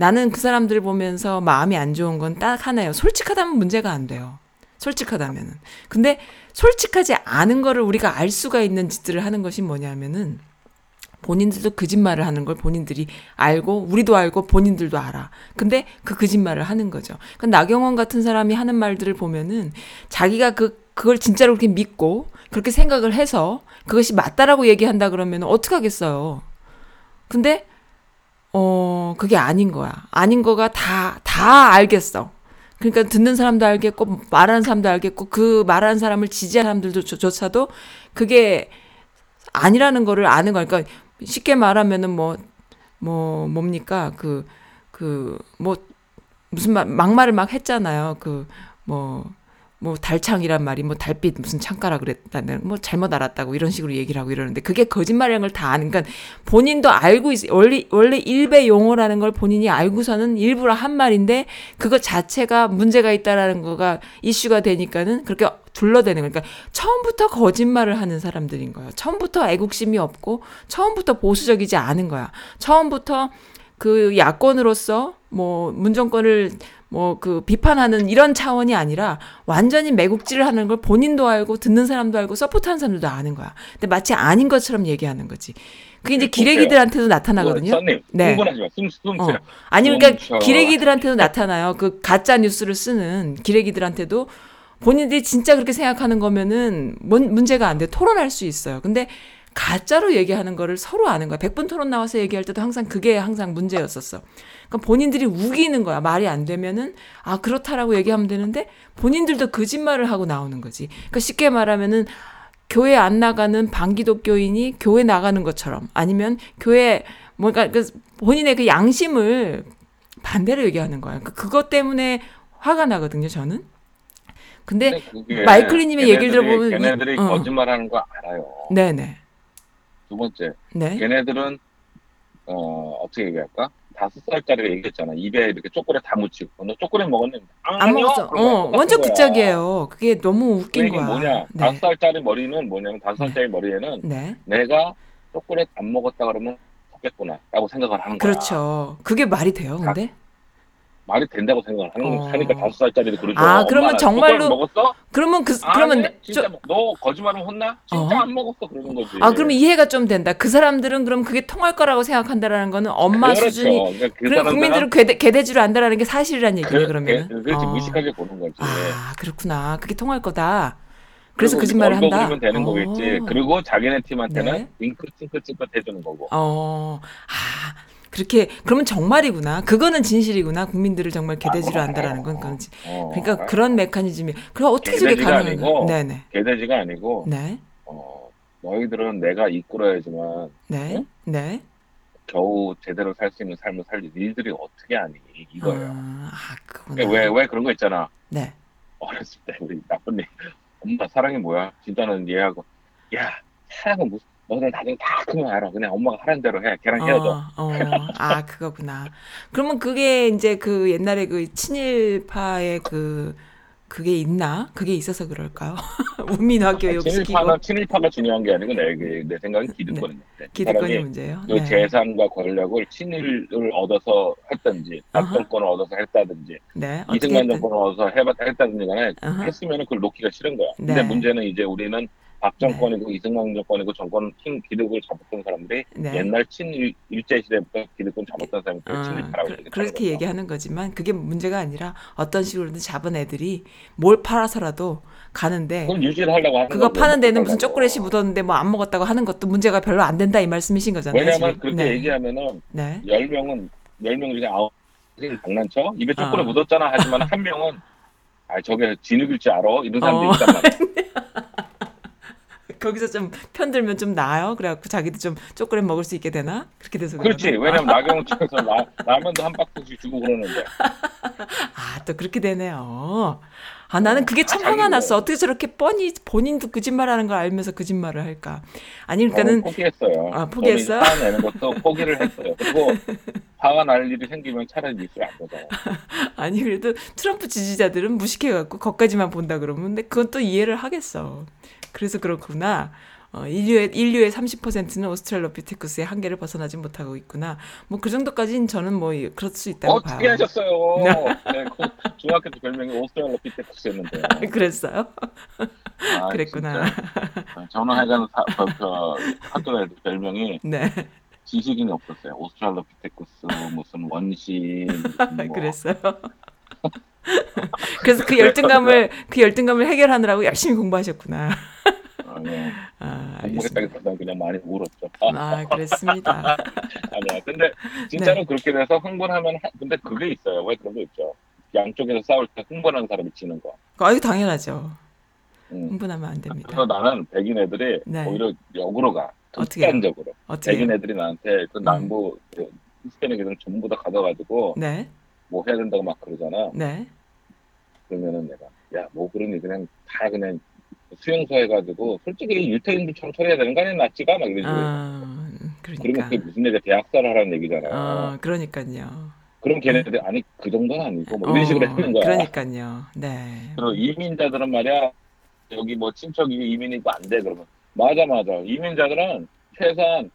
나는 그 사람들을 보면서 마음이 안 좋은 건 딱 하나예요. 솔직하다면 문제가 안 돼요. 솔직하다면은. 근데 솔직하지 않은 거를 우리가 알 수가 있는 짓들을 하는 것이 뭐냐면은 본인들도 거짓말을 하는 걸 본인들이 알고 우리도 알고 본인들도 알아. 근데 그 거짓말을 하는 거죠. 그 나경원 같은 사람이 하는 말들을 보면은 자기가 그 그걸 진짜로 그렇게 믿고 그렇게 생각을 해서 그것이 맞다라고 얘기한다 그러면 어떡하겠어요. 근데 어, 그게 아닌 거야. 아닌 거가 다, 다 알겠어. 그러니까 듣는 사람도 알겠고, 말하는 사람도 알겠고, 그 말하는 사람을 지지하는 사람들도 조- 조차도 그게 아니라는 거를 아는 거야. 그러니까 쉽게 말하면은 뭐, 뭐, 뭡니까? 그, 그, 뭐, 무슨 말, 막말을 막 했잖아요. 그, 뭐, 뭐 달창이란 말이 뭐 달빛 무슨 창가라 그랬다는 뭐 잘못 알았다고 이런 식으로 얘기를 하고 이러는데 그게 거짓말이라는 걸 다 아는 그러니까 본인도 알고 있 원래 원래 일배 용어라는 걸 본인이 알고서는 일부러 한 말인데 그거 자체가 문제가 있다라는 거가 이슈가 되니까는 그렇게 둘러대는 거니까 그러니까 처음부터 거짓말을 하는 사람들인 거예요. 처음부터 애국심이 없고 처음부터 보수적이지 않은 거야. 처음부터 그 야권으로서 뭐 문정권을 뭐 그 비판하는 이런 차원이 아니라 완전히 매국지를 하는 걸 본인도 알고 듣는 사람도 알고 서포트하는 사람들도 아는 거야. 근데 마치 아닌 것처럼 얘기하는 거지. 그게 이제 기레기들한테도 나타나거든요. 선님, 네. 흥분하지 마. 숨, 숨 어. 아니 그러니까 멈춰. 기레기들한테도 나타나요. 그 가짜 뉴스를 쓰는 기레기들한테도 본인들이 진짜 그렇게 생각하는 거면은 뭔 문제가 안 돼. 토론할 수 있어요. 근데 가짜로 얘기하는 거를 서로 아는 거야. 백분 토론 나와서 얘기할 때도 항상 그게 항상 문제였었어. 그러니까 본인들이 우기는 거야. 말이 안 되면은 아 그렇다라고 얘기하면 되는데 본인들도 거짓말을 하고 나오는 거지. 그러니까 쉽게 말하면은 교회 안 나가는 반기독교인이 교회 나가는 것처럼 아니면 교회 뭔가 그 본인의 그 양심을 반대로 얘기하는 거야. 그 그것 때문에 화가 나거든요, 저는. 근데 마이클리님의 얘기를 들어보면 이- 걔네들이 어. 거짓말하는 거 알아요. 네네 두 번째, 네 걔네들은 어 어떻게 얘기할까? 다섯 살짜리가 얘기했잖아. 입에 이렇게 초콜릿 다 묻히고 너 초콜릿 먹었는데 안 먹었어. 어 완전 극작이에요. 그게 너무 웃긴 거야. 뭐냐? 다섯 네. 살짜리 머리는 뭐냐면 다섯 살짜리 머리에는 네. 내가 초콜릿 안 먹었다 그러면 덥겠구나라고 생각을 하는 거야. 그렇죠. 그게 말이 돼요, 근데? 말이 된다고 생각을 하는 어. 하니까 다섯 살짜리도 그러죠. 아, 그러면 엄마, 정말로- 먹었어? 그러면 그 그러면 내- 진짜 저- 먹- 너 거짓말하면 혼나? 진짜 어? 안 먹었어 그러는 거지. 아, 그러면 이해가 좀 된다. 그 사람들은 그럼 그게 통할 거라고 생각한다라는 거는 엄마 그렇죠. 수준이 그러니까 그 그래 사람들은 국민들은 개대, 개돼지로 안다라는 게 사실이란 얘기예요, 그, 그러면. 그, 그렇지 무식하게 보는 거지. 아, 그렇구나. 그게 통할 거다. 그래서 그리고 거짓말을 한다. 얼버무리면 되는 어. 거겠지. 그리고 자기네 팀한테는 네. 윙크 찡긋 찡긋 해주는 거고. 어, 아, 그렇게, 그러면 정말이구나. 그거는 진실이구나. 국민들을 정말 개돼지로 아, 안다라는 건 그렇지. 어. 그러니까 그런 메커니즘이. 그럼 어떻게 저게 가능한가? 아니고 네네. 개돼지가 아니고 네. 어, 너희들은 내가 이끌어야지만 네. 응? 네. 겨우 제대로 살 수 있는 삶을 살지. 니들이 어떻게 아니 이거예요. 아, 아. 그러니까 왜, 왜 그런 거 있잖아. 네. 어렸을 때 우리 나쁜 애 엄마 사랑이 뭐야? 진짜는 얘하고 야 사랑은 무슨 너는 나중에 다 크면 알아. 그냥 엄마가 하는 대로 해. 걔랑 헤어져. 어, 어, 아, 그거구나. 그러면 그게 이제 그 옛날에 그 친일파의 그, 그게 있나? 그게 있어서 그럴까요? [LAUGHS] 우민화 교육 시키고 친일파는 친일파가 중요한 게 아니고 내, 내 생각엔 기득권인데. 그 기득권이 사람이 문제예요. 그 네. 재산과 권력을 친일을 얻어서 했든지 아하. 박정권을 얻어서 했다든지 네. 어떻게 이승만 했든. 정권을 얻어서 해봤 했다든지 간에 아하. 했으면 그걸 놓기가 싫은 거야. 근데 네. 문제는 이제 우리는 박 정권이고 이승만 정권이고 정권 킹 기득을 잡았던 사람들이 네. 옛날 친일 일제 시대부터 기득권 잡았던 사람이 어, 친일파라고 그, 그렇게 거죠. 얘기하는 거지만 그게 문제가 아니라 어떤 식으로든 잡은 애들이 뭘 팔아서라도 가는데 그걸 유지를 하려고 하는 그거. 파는 데는 무슨. 초콜릿이 묻었는데 뭐 안 먹었다고 하는 것도 문제가 별로 안 된다 이 말씀이신 거잖아요. 왜냐하면 지금. 그렇게 네. 얘기하면은 네. 열 명은 열명 중에 아홉 명이 장난쳐 입에 초콜릿 아. 묻었잖아 하지만 한 명은 아 저게 진흙일 줄 알아 이런 사람도 어. 있단 말이야. [LAUGHS] 거기서 좀 편들면 좀 나아요. 그래갖고 자기도 좀 초콜릿 먹을 수 있게 되나? 그렇게 돼서 그렇지. 그러나? 왜냐면 나경원 측에서 라, 라면도 한 박스씩 주고 그러는데. [LAUGHS] 아, 또 그렇게 되네요. 아, 나는 그게 참 아, 화가. 났어. 어떻게 저렇게 뻔히 본인도 거짓말하는 걸 알면서 거짓말을 할까? 아니, 그러니까는 포기했어요. 아, 포기했어요? 저는 화내는 것도 포기를 했어요. 그리고 [LAUGHS] 화가 날 일이 생기면 차라리 뉴스를 안 보잖아요. [LAUGHS] 아니 그래도 트럼프 지지자들은 무식해갖고 거기까지만 본다 그러면 근데 그건 또 이해를 하겠어. 그래서 그렇구나. 어, 인류의 인류의 30%는 오스트랄로피테쿠스의 한계를 벗어나지 못하고 있구나. 뭐 그 정도까지는 저는 뭐 그럴 수 있다고 어떻게 봐요. 하셨어요? [LAUGHS] 네, 그 중학교 때 별명이 오스트랄로피테쿠스였는데. [LAUGHS] 그랬어요? 아, 그랬구나. 저는 하여간 사- 그, 그 학교 다닐 때 별명이 네, 지식인이 없었어요. 오스트랄로피테쿠스 무슨 무슨 [LAUGHS] 뭐 그랬어요. [LAUGHS] 그래서 그 열등감을 그 열등감을 해결하느라고 열심히 공부하셨구나. 아, 네. [LAUGHS] 아, 알겠습니다. 그냥 많이 울었죠. [LAUGHS] 아, 그랬습니다. 아니 아니야. 근데 진짜로 그렇게 돼서 흥분하면 하- 근데 그게 있어요. 왜 그런 거 있죠. 양쪽에서 싸울 때 흥분하는 사람이 지는 거. 아유 당연하죠. 음. 흥분하면 안 됩니다. 그래서 나는 백인 애들이 네. 오히려 역으로 가. 극단적으로. 어떻게? 백인 애들이 나한테 그 남부 그 히스패닉 애들 전부 다 가둬가지고 네, 뭐 해야 된다고 막 그러잖아. 네. 그러면은 내가 야 뭐 그러니 그냥 다 그냥 수용소 해가지고 솔직히 유태인들처럼 처리해야 되는 거 아니야 낫지가 막 이러지. 아, 그러면 그러니까. 그게 무슨 얘기야 대학살을 하라는 얘기잖아. 어, 그러니까요. 그럼 걔네들이 아니 그 정도는 아니고 뭐 이런 식으로 하는 거야. 그러니까요. 네. 그리고 이민자들은 말이야 여기 뭐 친척이 이민이고 안 돼 그러면 맞아 맞아 이민자들은 최소한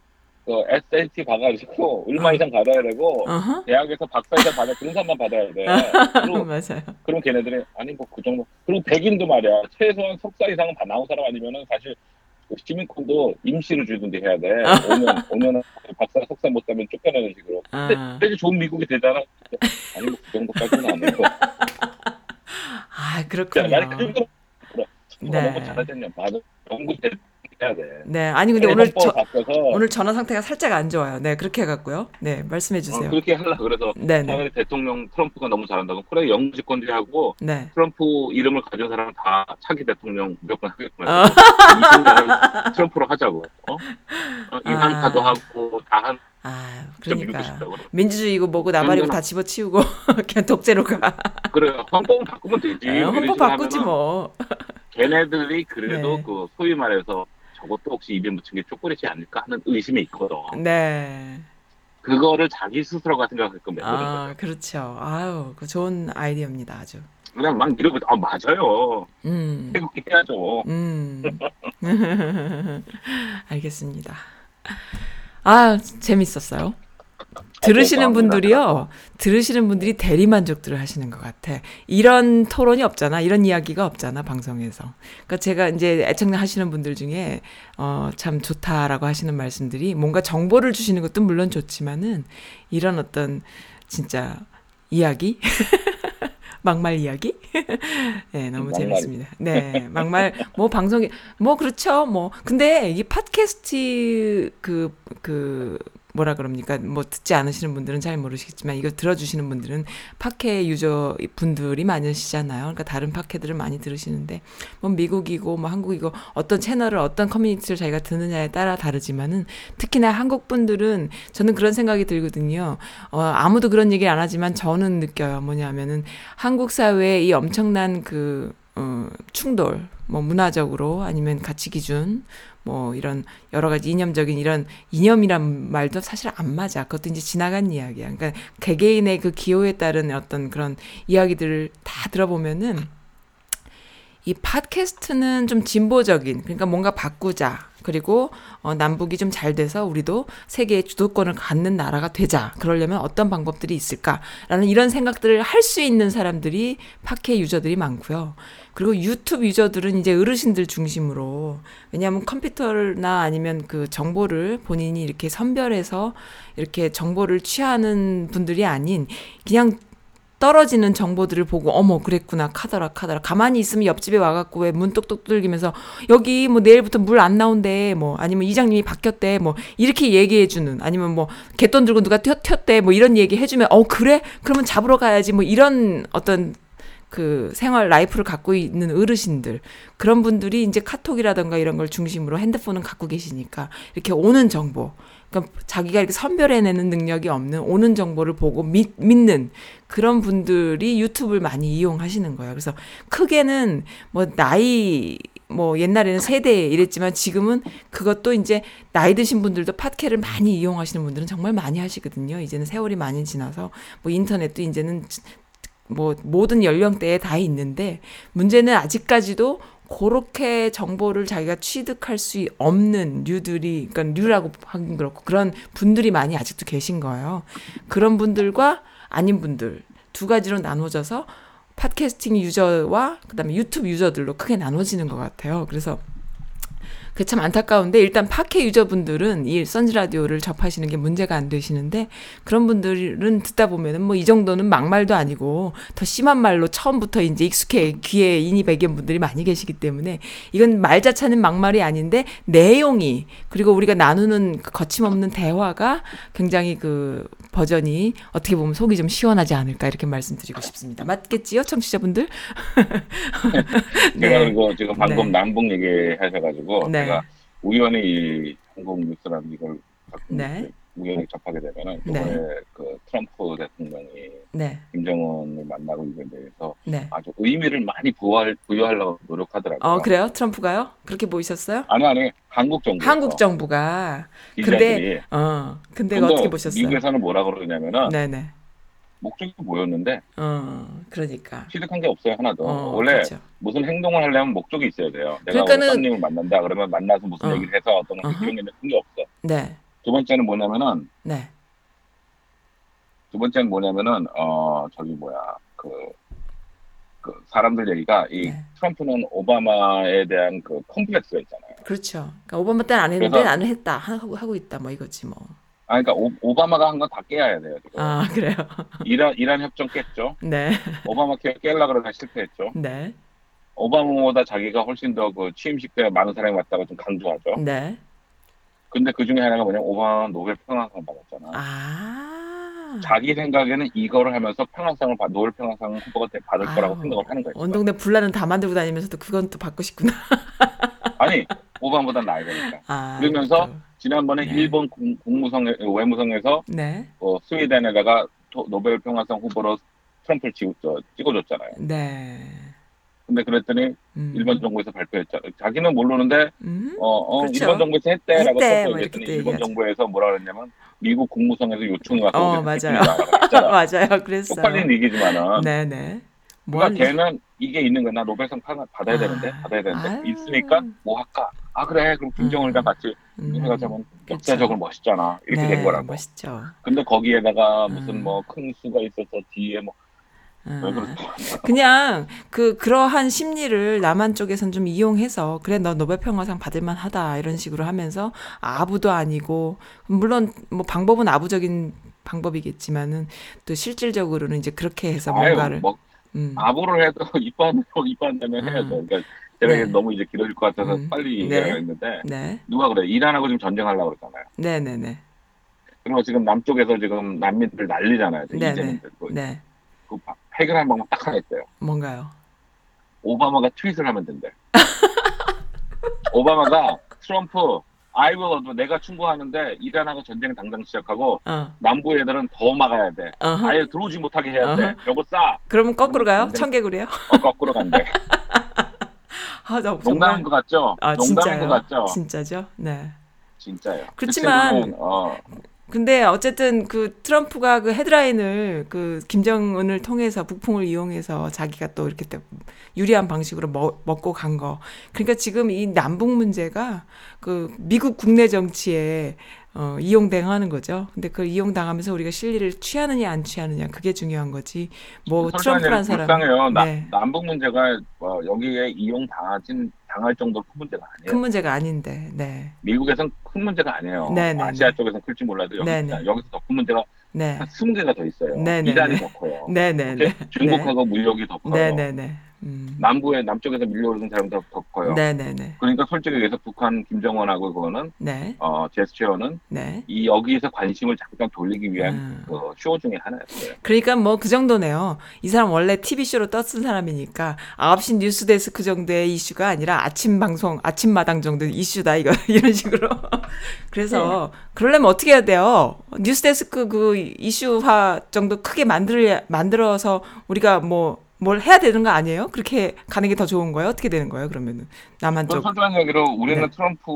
그 SAT 봐가지고 얼마 어. 이상 받아야 되고 어허. 대학에서 박사 이상 받아 사람만 받아야 돼. [LAUGHS] 그리고 맞아요. 그럼 걔네들이 아니 뭐 그 정도 그리고 백인도 말이야 최소한 석사 이상은 다 나온 사람 아니면은 사실 그 시민권도 임시로 주던데 해야 돼. [LAUGHS] 5년 5년 박사 석사 못 따면 쫓겨나는 식으로. 아, 근데 되게 좋은 미국이 되잖아. 아니 뭐 그 정도까지는 아니고. [LAUGHS] 아 야, 그렇군요. 나는 그 정도 네. 너무 잘하셨냐. 맞아. 연구 때 해야 돼. 네. 아니 근데 오늘 저, 바꿔서 오늘 전화 상태가 살짝 안 좋아요. 네, 그렇게 해갖고요. 네, 말씀해 어, 주세요. 그렇게 하려 그래서 네, 네, 차라리 대통령 트럼프가 너무 잘한다고 그래 영주권주의하고 네. 트럼프 이름을 가진 사람은 다 차기 대통령 무조건 하겠구나. 어. 트럼프로 하자고. 어? 어, 이한카도 아. 하고 다 한. 아, 그러니까. 민주주의고 뭐고 나발이고 다 집어치우고 [LAUGHS] 그냥 독재로 가. 그래 헌법 바꾸면 되지. 아, 이런 헌법 바꾸지 뭐. 걔네들이 그래도 네. 그 소위 말해서 저것도 혹시 입에 묻힌 게 쪼꼬리지 않을까 하는 의심이 있거든. 네. 그거를 자기 스스로가 생각하게끔 만드는 아, 거죠. 그렇죠. 아유, 그 좋은 아이디어입니다, 아주. 그냥 막 이러고 아 맞아요. 음. 해야죠. 음. [LAUGHS] 알겠습니다. 아, 재밌었어요. 들으시는 분들이요, 들으시는 분들이 대리만족들을 하시는 것 같아. 이런 토론이 없잖아. 이런 이야기가 없잖아, 방송에서. 그러니까 제가 이제 애청자 하시는 분들 중에, 어, 참 좋다라고 하시는 말씀들이 뭔가 정보를 주시는 것도 물론 좋지만은, 이런 어떤, 진짜, 이야기? [LAUGHS] 막말 이야기? [LAUGHS] 네, 너무 막말. 재밌습니다. 네, 막말, 뭐, 방송이, 뭐, 그렇죠. 뭐, 근데 이 팟캐스트 그, 그, 뭐라 그럽니까? 뭐, 듣지 않으시는 분들은 잘 모르시겠지만, 이거 들어주시는 분들은 팟캐 유저 분들이 많으시잖아요. 그러니까 다른 팟캐들을 많이 들으시는데, 뭐, 미국이고, 뭐, 한국이고, 어떤 채널을, 어떤 커뮤니티를 자기가 듣느냐에 따라 다르지만은, 특히나 한국 분들은 저는 그런 생각이 들거든요. 어, 아무도 그런 얘기를 안 하지만 저는 느껴요. 뭐냐면은, 한국 사회의 이 엄청난 그, 어, 충돌, 뭐, 문화적으로 아니면 가치 기준, 뭐, 이런 여러 가지 이념적인 이런 이념이란 말도 사실 안 맞아. 그것도 이제 지나간 이야기야. 그러니까 개개인의 그 기호에 따른 어떤 그런 이야기들을 다 들어보면은 이 팟캐스트는 좀 진보적인, 그러니까 뭔가 바꾸자. 그리고 어, 남북이 좀 잘 돼서 우리도 세계의 주도권을 갖는 나라가 되자. 그러려면 어떤 방법들이 있을까라는 이런 생각들을 할 수 있는 사람들이 팟캐 유저들이 많고요. 그리고 유튜브 유저들은 이제 어르신들 중심으로 왜냐하면 컴퓨터나 아니면 그 정보를 본인이 이렇게 선별해서 이렇게 정보를 취하는 분들이 아닌 그냥 떨어지는 정보들을 보고 어머 그랬구나 카더라 카더라. 가만히 있으면 옆집에 와갖고 왜 문 똑똑 두들기면서 여기 뭐 내일부터 물 안 나온대 뭐 아니면 이장님이 바뀌었대 뭐 이렇게 얘기해 주는 아니면 뭐 개돈 들고 누가 튀, 튀었대 뭐 이런 얘기 해주면 어 그래? 그러면 잡으러 가야지 뭐 이런 어떤 그 생활 라이프를 갖고 있는 어르신들. 그런 분들이 이제 카톡이라던가 이런 걸 중심으로 핸드폰은 갖고 계시니까 이렇게 오는 정보 그러니까 자기가 이렇게 선별해내는 능력이 없는 오는 정보를 보고 믿, 믿는 그런 분들이 유튜브를 많이 이용하시는 거예요. 그래서 크게는 뭐 나이 뭐 옛날에는 세대 이랬지만 지금은 그것도 이제 나이 드신 분들도 팟캐를 많이 이용하시는 분들은 정말 많이 하시거든요. 이제는 세월이 많이 지나서 뭐 인터넷도 이제는 뭐 모든 연령대에 다 있는데 문제는 아직까지도 그렇게 정보를 자기가 취득할 수 없는 류들이 그러니까 류라고 하긴 그렇고 그런 분들이 많이 아직도 계신 거예요. 그런 분들과 아닌 분들 두 가지로 나눠져서 팟캐스팅 유저와 그다음에 유튜브 유저들로 크게 나눠지는 것 같아요. 그래서 그 참 안타까운데 일단 팟캐 유저분들은 이 선즈 라디오를 접하시는 게 문제가 안 되시는데 그런 분들은 듣다 보면은 뭐 이 정도는 막말도 아니고 더 심한 말로 처음부터 이제 익숙해 귀에 인이 배긴 분들이 많이 계시기 때문에 이건 말 자체는 막말이 아닌데 내용이 그리고 우리가 나누는 그 거침없는 대화가 굉장히 그 버전이 어떻게 보면 속이 좀 시원하지 않을까 이렇게 말씀드리고 싶습니다. 맞겠지요, 청취자분들? [LAUGHS] 제가 그리고 지금 방금 네. 남북 얘기하셔가지고 네. 제가 우연히 이 한국 뉴스라는 이걸 네. 우연히 접하게 되면은 네. 이번에 그 트럼프 대통령이 네, 김정은을 만나고 이거에 대해서 네. 아주 의미를 많이 부여할, 부여하려고 노력하더라고요. 어 그래요? 트럼프가요? 그렇게 보이셨어요? 아니 아니 한국 정부 한국 정부가 근데 어 근데 어떻게 보셨어요? 미국에서는 뭐라 그러냐면은 네네. 목적이 뭐였는데 어 그러니까. 취득한 게 없어요 하나도 어, 원래 그렇죠. 무슨 행동을 하려면 목적이 있어야 돼요 내가 그러니까는- 어떤 님을 만난다 그러면 만나서 무슨 어. 얘기를 해서 어떤. 이런 게 없어 네, 두 번째는 뭐냐면은 네, 두 번째는 뭐냐면은 어 저기 뭐야 그, 그 사람들 얘기가 이 네. 트럼프는 오바마에 대한 그 컴플렉스가 있잖아요 그렇죠. 그러니까 오바마 때는 안 했는데 그래서- 나는 했다 하고 하고 있다 뭐 이거지 뭐. 아 그러니까 오, 오바마가 한 건 다 깨야 돼요 지금 아 그래요. 이란 이란 협정 깼죠 네, 오바마 케어 깰라 그러다 실패했죠 네, 오바마보다 자기가 훨씬 더 그 취임식 때 많은 사람이 왔다고 좀 강조하죠 네. 근데 그 중에 하나가 뭐냐면 오바마 노벨 평화상 받았잖아. 아. 자기 생각에는 이거를 하면서 평화상을 받, 노벨 평화상 후보가 돼- 받을 거라고 아우, 생각을 하는 거예요. 온 동네 분란은 다 만들고 다니면서도 그건 또 받고 싶구나. [LAUGHS] 아니 오바마보다 나아야 되니까. 아. 그러면서 또. 지난번에 네. 일본 국- 국무성 외무성에서 네, 어, 스웨덴에다가 토- 노벨 평화상 후보로 트럼프를 찍, 저, 찍어줬잖아요. 네. 근데 그랬더니 음. 일본 정부에서 발표했잖아요. 자기는 모르는데 음. 어, 어 그렇죠. 일본 정부에서 했대라고 했대, 뭐또 일본 얘기하죠. 정부에서 뭐라 그랬냐면 미국 국무성에서 요청이 와서 어, 맞아요. [LAUGHS] 맞아요. 그랬어요. 쪽팔린 얘기지만은 네, 네. 뭐 그러니까? 걔는 이게 있는 거야. 나 노벨상 파- 받아야 아, 되는데 받아야 되는데 아유. 있으니까 뭐 할까? 아 그래 그럼 김정은이랑 음. 같이 음. 해가자면. 역사적으로 멋있잖아 이렇게 네, 된 거라고. 멋있죠. 근데 거기에다가 무슨 음. 뭐큰 수가 있어서 뒤에 뭐왜 음. 그렇지? 그냥 그 그러한 심리를 남한 쪽에선 좀 이용해서 그래 너 노벨 평화상 받을 만하다 이런 식으로 하면서 아부도 아니고 물론 뭐 방법은 아부적인 방법이겠지만은 또 실질적으로는 이제 그렇게 해서 뭔가를 아유 뭐 음. 아부를 해도 [LAUGHS] 입반 입반되면 음. 해야죠. 그러니까 제가 네. 너무 이제 길어질 것 같아서 음. 빨리 네. 얘기하겠는데 네. 누가 그래 이란하고 지금 전쟁하려고 그러잖아요. 네, 네, 네. 그리고 지금 남쪽에서 지금 난민들 난리잖아요. 네, 이재민들 그, 네. 그 해결할 방법 딱 하나 있어요. 뭔가요? 오바마가 트윗을 하면 된대. [LAUGHS] 오바마가 트럼프 I will do 내가 충고하는데 이란하고 전쟁 당장 시작하고 어. 남부 애들은 더 막아야 돼. 어허. 아예 들어오지 못하게 해야 돼. 어허. 요거 싸. 그러면 거꾸로 가요? 근데- 청개구리요? 어, 거꾸로 간대. [LAUGHS] 아, 저 농담인 것 같죠? 아, 농담인 진짜요? 것 같죠? 진짜죠? 네. 진짜요. 그렇지만- 그 친구는, 어, 근데 어쨌든 그 트럼프가 그 헤드라인을 그 김정은을 통해서 북풍을 이용해서 자기가 또 이렇게 또 유리한 방식으로 먹, 먹고 간 거. 그러니까 지금 이 남북 문제가 그 미국 국내 정치에 어, 이용당하는 거죠. 근데 그걸 이용당하면서 우리가 실리를 취하느냐 안 취하느냐 그게 중요한 거지. 뭐 트럼프란 사람. 불쌍해요. 나- 네. 남북 문제가 어, 여기에 이용 당하진 당할 정도로 큰 문제가 아니에요. 큰 문제가 아닌데. 네. 미국에선 큰 문제가 아니에요. 네, 네, 아시아 네. 쪽에선 클지 몰라도 여기 네, 네. 여기서 더 큰 문제가 네. 한 20개가 더 있어요. 네, 네, 이란이 네. 더 커요. 네, 네, 네. 중국하고 무역이 더 커요. 네, 네, 네. 음. 남부에 남쪽에서 밀려오는 사람도 더 커요. 네, 네, 네. 그러니까 솔직히 얘기해서 북한 김정은하고 그거는 네. 어 제스처는 네. 이 여기에서 관심을 잠깐 돌리기 위한 음. 그쇼 중에 하나였어요. 그러니까 뭐 그 정도네요. 이 사람 원래 TV쇼로 떴은 사람이니까 9시 뉴스 데스크 정도의 이슈가 아니라 아침 방송, 아침 마당 정도의 이슈다, 이거. [LAUGHS] 이런 식으로. 그래서, 그러려면 어떻게 해야 돼요? 뉴스 데스크 그 이슈화 정도 크게 만들, 만들어서 우리가 뭐, 뭘 해야 되는 거 아니에요? 그렇게 가는 게 더 좋은 거예요? 어떻게 되는 거예요, 그러면은? 남한 그 쪽. 솔직한 얘기로 우리는 네. 트럼프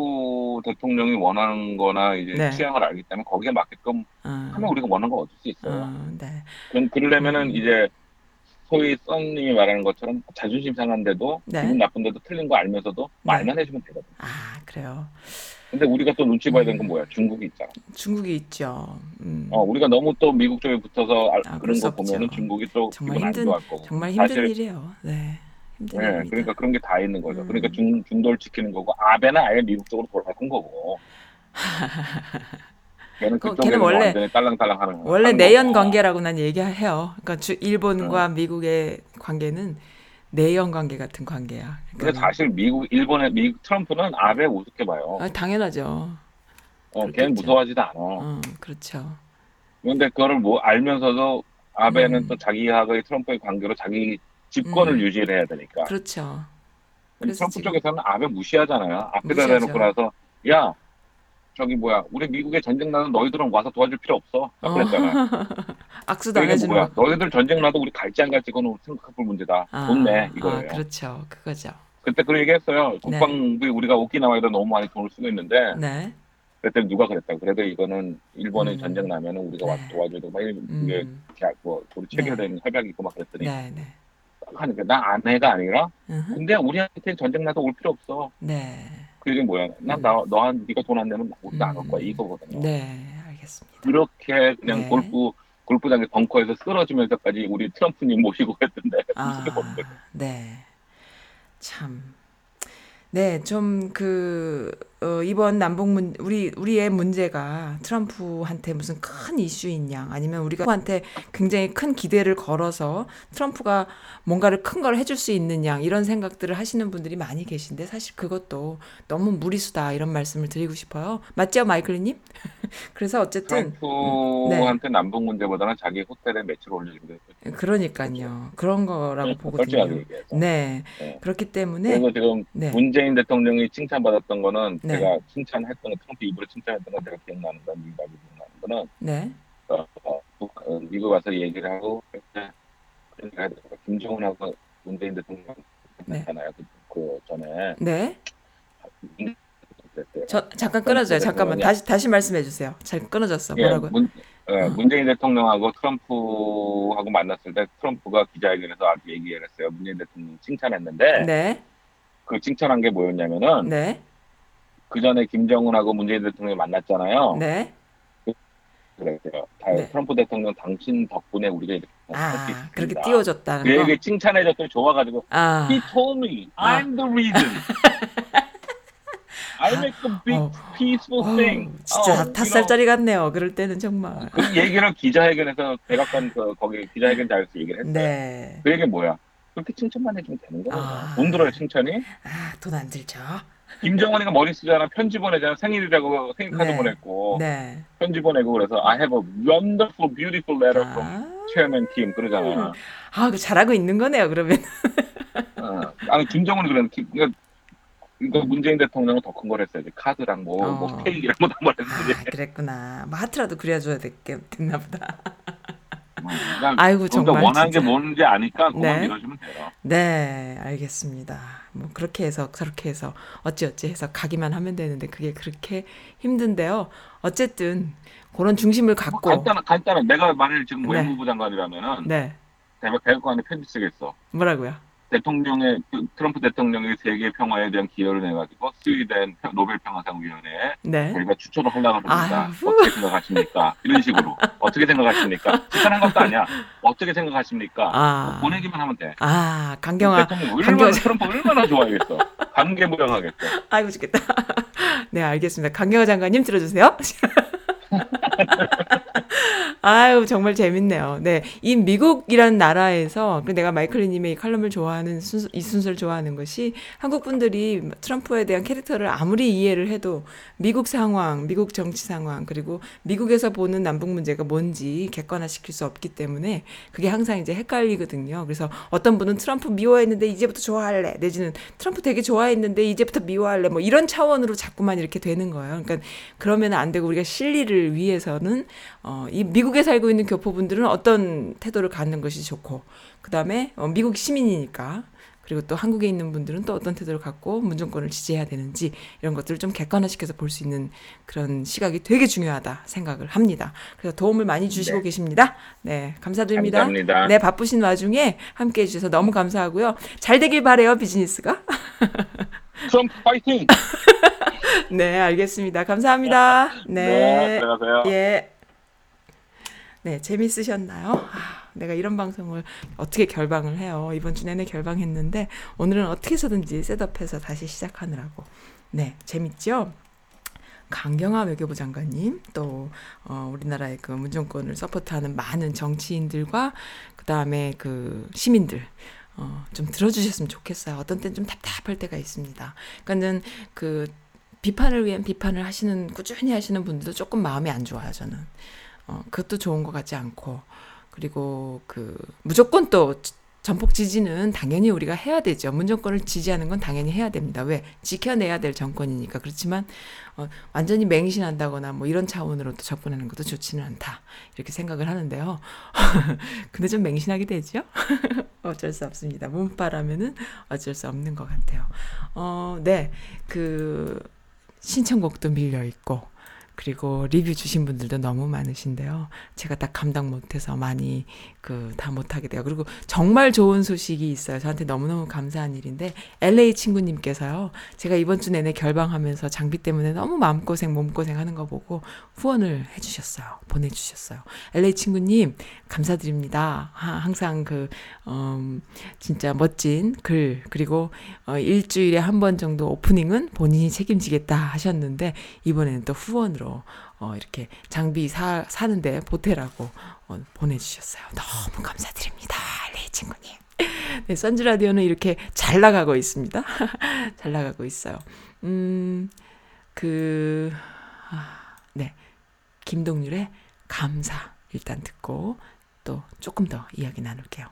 대통령이 원하는 거나 이제 네. 취향을 알기 때문에 거기에 맞게끔 어, 하면 우리가 원하는 거 얻을 수 있어요. 어, 네. 그럼 그러려면은 음. 이제 소위 썬님이 말하는 것처럼 자존심 상한데도 네. 기분 나쁜데도 틀린 거 알면서도 말만 해주면 되거든. 아, 그래요. 근데 우리가 또 눈치 봐야 되는 음. 건 뭐야? 중국이 있잖아. 중국이 있죠. 음. 어, 우리가 너무 또 미국 쪽에 붙어서 알- 아, 그럴 그런 수거 보면은. 중국이 또 정말 기분 안 힘든- 좋아할 거고. 정말 힘든 사실 일이에요. 네. 힘든 네, 일입니다. 그러니까 그런 게 다 있는 거죠. 음. 그러니까 중, 중도를 지키는 거고, 아베는 아예 미국 쪽으로 돌아간 거고. 걔는 [LAUGHS] 그- 뭐 원래- 딸랑딸랑 하는 원래 내연. 관계라고 난 얘기해요. 그러니까 주, 일본과 네. 미국의 관계는 내연 관계 같은 관계야. 근데 그러니까 사실 미국, 일본의 미국 트럼프는 아베 우습게 봐요. 아, 당연하죠. 어, 걔는 그렇겠죠. 무서워하지도 않아. 어, 그렇죠. 근데 그거를 뭐 알면서도 아베는 음. 또 자기하고의 트럼프의 관계로 자기 집권을 음. 유지를 해야 되니까. 그렇죠. 트럼프 지금- 쪽에서는 아베 무시하잖아요. 앞에다 무시하죠. 대놓고 나서 야 저기 뭐야 우리 미국에 전쟁 나는 너희들은 와서 도와줄 필요 없어. 딱 그랬잖아. [LAUGHS] 악수도 안 그게 해주는 뭐야? 거. 너희들 전쟁 나도 우리 갈지 안 갈지 그건 생각해볼 문제다. 아, 좋네 아, 이거예요. 그렇죠. 그거죠. 그때 그런 얘기했어요. 국방비 우리가 오키나와에다 너무 많이 돈을 쓰고 있는데 네. 그때 누가 그랬다. 그래도 이거는 일본이 음. 전쟁 나면 은 우리가 와서 네. 도와줘야 되고 막 이게 음. 계약 뭐 우리 체결된 협약이 있고 막 그랬더니 네, 네. 하니까 나 아내가 아니라 으흠. 근데 우리한테 전쟁 나도 올 필요 없어. 네. 그 얘기 뭐야? 난 나 너한 네가 돈 안 내면 우리도 안올 거야 음. 이거거든요. 네, 알겠습니다. 그렇게 그냥 네. 골프 골프장에 벙커에서 쓰러지면서까지 우리 트럼프님 모시고 했던데 [LAUGHS] 아? 네. 참. 네, 좀 그, 어, 이번 남북 문, 우리, 우리의 문제가 트럼프한테 무슨 큰 이슈인 양, 아니면 우리가 트럼프한테 굉장히 큰 기대를 걸어서 트럼프가 뭔가를 큰 걸 해줄 수 있는 양, 이런 생각들을 하시는 분들이 많이 계신데, 사실 그것도 너무 무리수다, 이런 말씀을 드리고 싶어요. 맞죠, 마이클리님? [LAUGHS] 그래서 어쨌든, 트럼프한테 남북 문제보다는 자기 호텔에 매출 올리는 게 그러니까요. 그런 거라고 솔직하게 보거든요. 네. 네. 그렇기 때문에, 그래서 지금 네. 문재인 대통령이 칭찬받았던 거는 네. 제가 칭찬했던 거 트럼프 입으로 칭찬했던 건 제가 기억나는 건 미국이 기억나는 거는 네. 어, 어, 북- 어, 미국 와서 얘기를 하고 그때 그러니까 김정은하고 문재인 대통령 네. 했잖아요. 그, 그 전에 네. 저 잠깐 끊어져요. 잠깐만 다시 다시 말씀해 주세요. 잘 끊어졌어. 예, 뭐라고요? 문, 예, 어. 문재인 대통령하고 트럼프하고 만났을 때 트럼프가 기자회견에서 아주 얘기를 했어요. 문재인 대통령 칭찬했는데 네. 그 칭찬한 게 뭐였냐면은 네. 그 전에 김정은하고 문재인 대통령이 만났잖아요. 네. 그랬어요. 다- 네. 트럼프 대통령 당신 덕분에 우리가 이렇게 아. 그렇게 띄워줬다는 그 거. 얘기 칭찬해줬더니 좋아가지고 아. He told me 아. I'm the reason. I make a big [LAUGHS] 어. peaceful 어우, thing. 진짜 어, 다- 다섯 살짜리 같네요. 그럴 때는 정말. 그 얘기를 기자회견에서 백악관 그 거기 기자회견장에서 얘기를 했어요. 네. 그 얘기 뭐야? 그렇게 칭찬만 해주면 되는 거예요. 아. 돈 들어요 칭찬이? 아, 돈 안 들죠. 김정은이가 머리 쓰잖아 편지 보내잖아 생일이라고 생일 카드 네. 보냈고 네. 편지 보내고 그래서 I have a wonderful beautiful letter from 아. Chairman Kim 그러잖아. 아, 그 잘하고 있는 거네요. 그러면. 어. 아니 김정은이 그런 그러니까 이거 문재인 대통령은 더 큰 걸 했어야지 카드랑 뭐, 어. 뭐 케이크 이런 거다 아, 그랬구나. 뭐 하트라도 그려줘야 됐겠, 됐나 보다. [LAUGHS] 아이고 그러니까 정말 원하는 진짜. 게 뭔지 아니까 그만 네. 밀어주면 돼요. 네, 알겠습니다. 뭐 그렇게 해서 저렇게 해서 어찌어찌 해서 가기만 하면 되는데 그게 그렇게 힘든데요. 어쨌든 그런 중심을 뭐 갖고 간단한 간단한 내가 만일 지금 네. 외무부 장관이라면은 네, 대북 대북관에 편지 쓰겠어. 뭐라고요? 대통령의 그 트럼프 대통령의 세계 평화에 대한 기여를 해가지고 스위덴 평- 노벨 평화상위원회에 네. 저희가 추천을 하려고 합니다. 아유. 어떻게 생각하십니까? 이런 식으로 어떻게 생각하십니까? 추천한 것도 아니야. 어떻게 생각하십니까? 아. 뭐 보내기만 하면 돼. 아, 강경화. 대통령 얼마나 강경화. 트럼프 얼마나 좋아하겠어. 감개 무량하겠어. 아이고 죽겠다. [LAUGHS] 네, 알겠습니다. 강경화 장관님 들어주세요. [LAUGHS] 아유, 정말 재밌네요. 네. 이 미국이라는 나라에서, 그 내가 마이클리님의 이 칼럼을 좋아하는, 순수, 이 순서를 좋아하는 것이 한국 분들이 트럼프에 대한 캐릭터를 아무리 이해를 해도 미국 상황, 미국 정치 상황, 그리고 미국에서 보는 남북 문제가 뭔지 객관화 시킬 수 없기 때문에 그게 항상 이제 헷갈리거든요. 그래서 어떤 분은 트럼프 미워했는데 이제부터 좋아할래. 내지는 트럼프 되게 좋아했는데 이제부터 미워할래. 뭐 이런 차원으로 자꾸만 이렇게 되는 거예요. 그러니까 그러면 안 되고 우리가 실리를 위해서는 어, 이 미국에 살고 있는 교포분들은 어떤 태도를 갖는 것이 좋고, 그 다음에 어, 미국 시민이니까. 그리고 또 한국에 있는 분들은 또 어떤 태도를 갖고 문정권을 지지해야 되는지 이런 것들을 좀 객관화시켜서 볼 수 있는 그런 시각이 되게 중요하다 생각을 합니다. 그래서 도움을 많이 주시고 네. 계십니다. 네, 감사드립니다. 감사합니다. 네, 바쁘신 와중에 함께 해주셔서 너무 감사하고요. 잘 되길 바래요, 비즈니스가. [LAUGHS] 트럼프 파이팅! [LAUGHS] 네, 알겠습니다. 감사합니다. 네, 네. 들어가세요. 예. 네, 재밌으셨나요? 아, 내가 이런 방송을 어떻게 결방을 해요. 이번 주 내내 결방했는데 오늘은 어떻게 해서든지 셋업해서 다시 시작하느라고. 네, 재밌죠? 강경화 외교부 장관님 또 어, 우리나라의 그 문정권을 서포트하는 많은 정치인들과 그 다음에 그 시민들 어, 좀 들어주셨으면 좋겠어요. 어떤 때는 좀 답답할 때가 있습니다. 그러니까는 그 비판을 위한 비판을 하시는 꾸준히 하시는 분들도 조금 마음이 안 좋아요. 저는 어, 그것도 좋은 것 같지 않고 그리고 그 무조건 또 전폭 지지는 당연히 우리가 해야 되죠. 문정권을 지지하는 건 당연히 해야 됩니다. 왜? 지켜내야 될 정권이니까. 그렇지만 어, 완전히 맹신한다거나 뭐 이런 차원으로 또 접근하는 것도 좋지는 않다. 이렇게 생각을 하는데요. [LAUGHS] 근데 좀 맹신하게 되죠? [LAUGHS] 어쩔 수 없습니다. 문바라면은 어쩔 수 없는 것 같아요. 어, 네. 그 신청곡도 밀려 있고 그리고 리뷰 주신 분들도 너무 많으신데요. 제가 딱 감당 못해서 많이 그 다 못하게 돼요. 그리고 정말 좋은 소식이 있어요. 저한테 너무너무 감사한 일인데 LA 친구님께서요. 제가 이번 주 내내 결방하면서 장비 때문에 너무 마음고생 몸고생 하는 거 보고 후원을 해주셨어요. 보내주셨어요. LA 친구님 감사드립니다. 하, 항상 그 음, 진짜 멋진 글 그리고 어, 일주일에 한 번 정도 오프닝은 본인이 책임지겠다 하셨는데 이번에는 또 후원으로 어, 이렇게 장비 사, 사는데 보태라고 어, 보내주셨어요. 너무 감사드립니다. 레이 친구님. [LAUGHS] 네, 선즈 라디오는 이렇게 잘 나가고 있습니다. [LAUGHS] 잘 나가고 있어요. 음, 그, 아, 네. 김동률의 감사 일단 듣고 또 조금 더 이야기 나눌게요.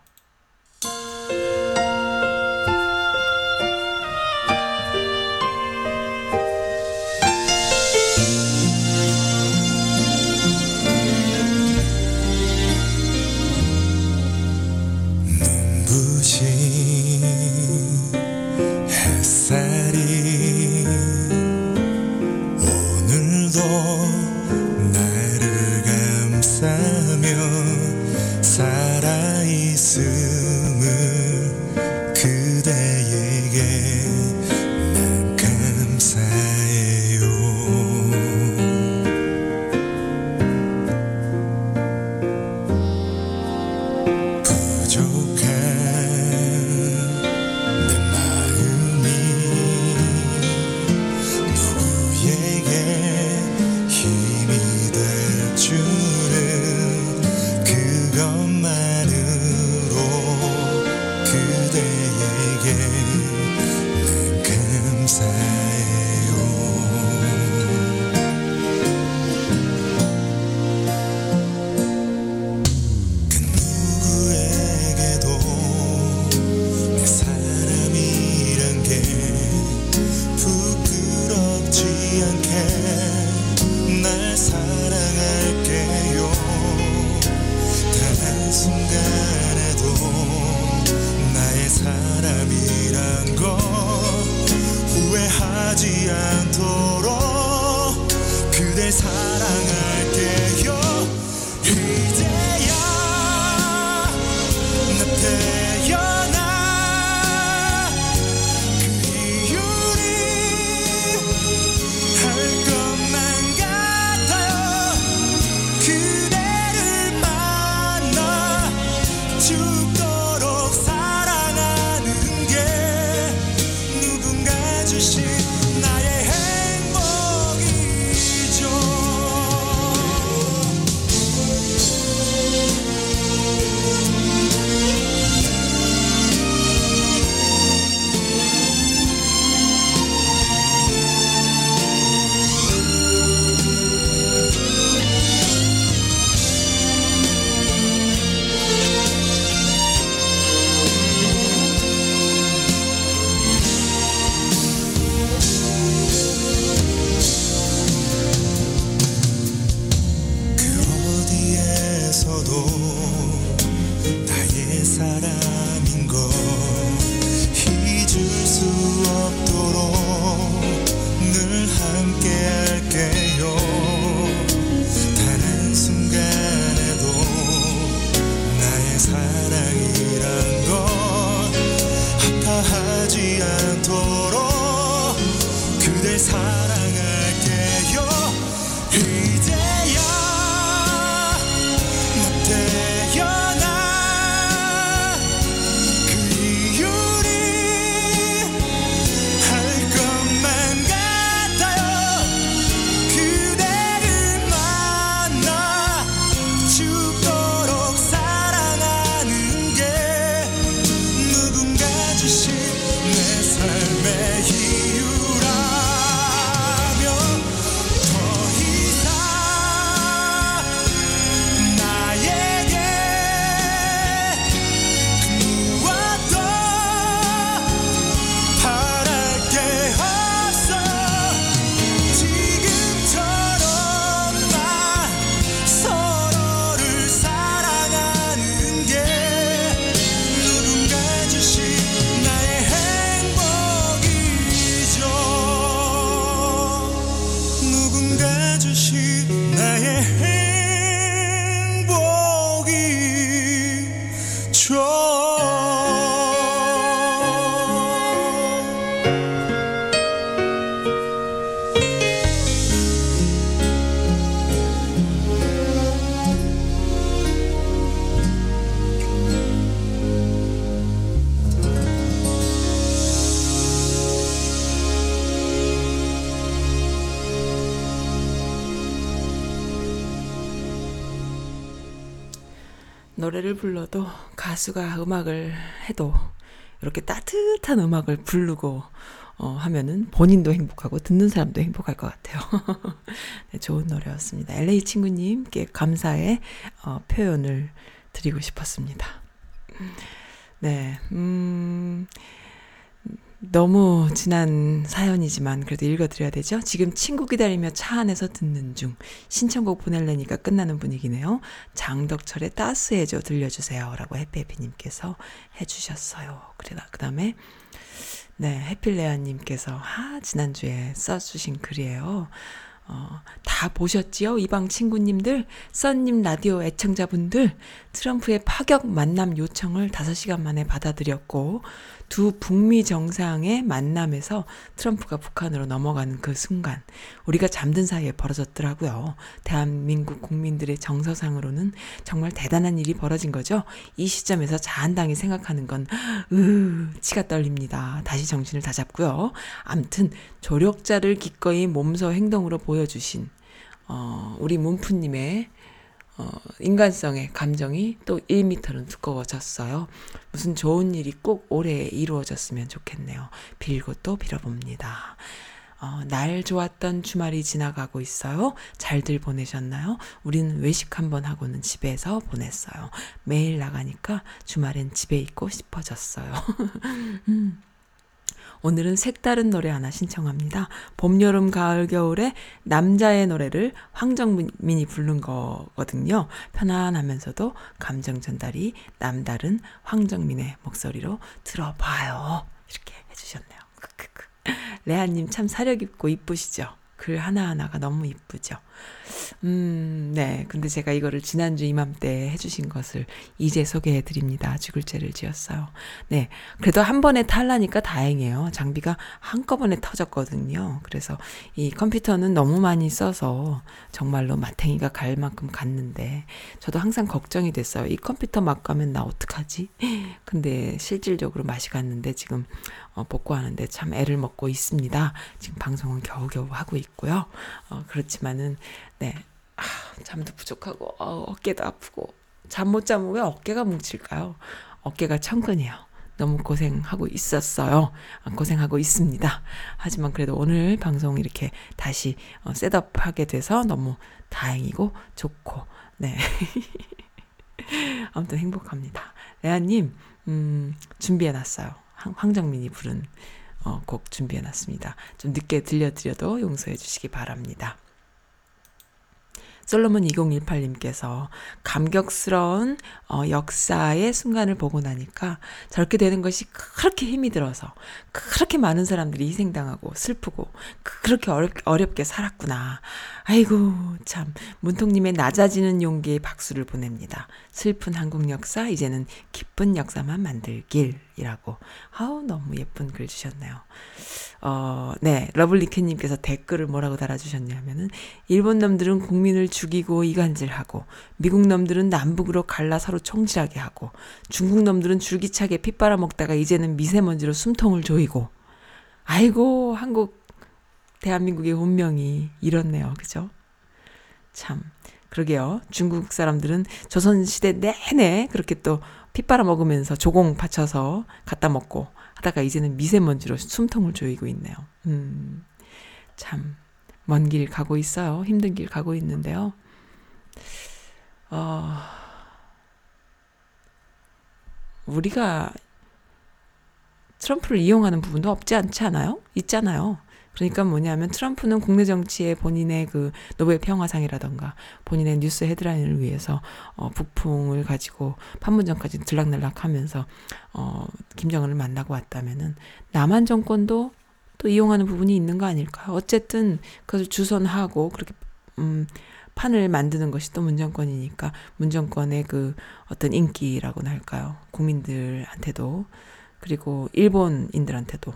불러도 가수가 음악을 해도 이렇게 따뜻한 음악을 부르고 어, 하면은 본인도 행복하고 듣는 사람도 행복할 것 같아요. [LAUGHS] 네, 좋은 노래였습니다. LA 친구님께 감사의 어, 표현을 드리고 싶었습니다. 네, 음, 너무 지난 사연이지만 그래도 읽어드려야 되죠? 지금 친구 기다리며 차 안에서 듣는 중 신청곡 보낼래니까 끝나는 분위기네요. 장덕철의 따스해져 들려주세요. 라고 해피해피님께서 해주셨어요. 그래, 그 다음에 네, 해필레아님께서 아, 지난주에 써주신 글이에요. 어, 다 보셨지요? 이방 친구님들, 썬님 라디오 애청자분들, 트럼프의 파격 만남 요청을 5시간 만에 받아들였고, 두 북미 정상의 만남에서 트럼프가 북한으로 넘어가는 그 순간, 우리가 잠든 사이에 벌어졌더라고요. 대한민국 국민들의 정서상으로는 정말 대단한 일이 벌어진 거죠. 이 시점에서 자한당이 생각하는 건, 으, 치가 떨립니다. 다시 정신을 다 잡고요. 암튼, 조력자를 기꺼이 몸소 행동으로 보여 주신, 어, 우리 문프님의 어, 인간성의 감정이 또 1미터는 두꺼워졌어요. 무슨 좋은 일이 꼭 올해 이루어졌으면 좋겠네요. 빌고 또 빌어봅니다. 어, 날 좋았던 주말이 지나가고 있어요. 잘들 보내셨나요? 우리는 외식 한번 하고는 집에서 보냈어요. 매일 나가니까 주말엔 집에 있고 싶어졌어요. [LAUGHS] 음. 오늘은 색다른 노래 하나 신청합니다. 봄, 여름, 가을, 겨울에 남자의 노래를 황정민이 부른 거거든요. 편안하면서도 감정 전달이 남다른 황정민의 목소리로 들어봐요. 이렇게 해주셨네요. 크크크. 레아님 참 사력 있고 이쁘시죠? 글 하나하나가 너무 이쁘죠? 음, 네. 근데 제가 이거를 지난주 이맘때 해주신 것을 이제 소개해 드립니다. 죽을죄를 지었어요. 네. 그래도 한 번에 탈라니까 다행이에요. 장비가 한꺼번에 터졌거든요. 그래서 이 컴퓨터는 너무 많이 써서 정말로 마탱이가 갈 만큼 갔는데 저도 항상 걱정이 됐어요. 이 컴퓨터 막 가면 나 어떡하지? [LAUGHS] 근데 실질적으로 맛이 갔는데 지금 어, 복구하는데 참 애를 먹고 있습니다. 지금 방송은 겨우겨우 하고 있고요. 어, 그렇지만은 네. 아, 잠도 부족하고 어, 어깨도 아프고 잠 못 자면 왜 어깨가 뭉칠까요? 어깨가 천근이에요. 너무 고생하고 있었어요. 아, 고생하고 있습니다. 하지만 그래도 오늘 방송 이렇게 다시 어, 셋업하게 돼서 너무 다행이고 좋고 네. [LAUGHS] 아무튼 행복합니다. 레아님 음, 준비해놨어요. 황 정민이 부른 어, 곡 준비해놨습니다. 좀 늦게 들려드려도 용서해 주시기 바랍니다. 솔로몬 2018님께서 감격스러운 어, 역사의 순간을 보고 나니까 저렇게 되는 것이 그렇게 힘이 들어서 그렇게 많은 사람들이 희생당하고 슬프고 그렇게 어렵, 어렵게 살았구나. 아이고 참 문통님의 낮아지는 용기에 박수를 보냅니다. 슬픈 한국 역사 이제는 기쁜 역사만 만들길 이라고 아우 너무 예쁜 글 주셨네요. 어, 네 러블리케님께서 댓글을 뭐라고 달아주셨냐면은 일본 놈들은 국민을 죽이고 이간질하고 미국 놈들은 남북으로 갈라 서로 총질하게 하고 중국 놈들은 줄기차게 피 빨아먹다가 이제는 미세먼지로 숨통을 조이고 아이고 한국 대한민국의 운명이 이렇네요. 그죠? 참 그러게요. 중국 사람들은 조선시대 내내 그렇게 또 피 빨아먹으면서 조공 받쳐서 갖다 먹고 하다가 이제는 미세먼지로 숨통을 조이고 있네요. 음, 참, 먼 길 가고 있어요. 힘든 길 가고 있는데요. 어, 우리가 트럼프를 이용하는 부분도 없지 않지 않아요? 있잖아요. 그러니까 뭐냐면 트럼프는 국내 정치에 본인의 그 노벨 평화상이라던가 본인의 뉴스 헤드라인을 위해서 어 북풍을 가지고 판문점까지 들락날락 하면서 어 김정은을 만나고 왔다면은 남한 정권도 또 이용하는 부분이 있는 거 아닐까요? 어쨌든 그것을 주선하고 그렇게 음 판을 만드는 것이 또 문정권이니까 문정권의 그 어떤 인기라고나 할까요? 국민들한테도 그리고 일본인들한테도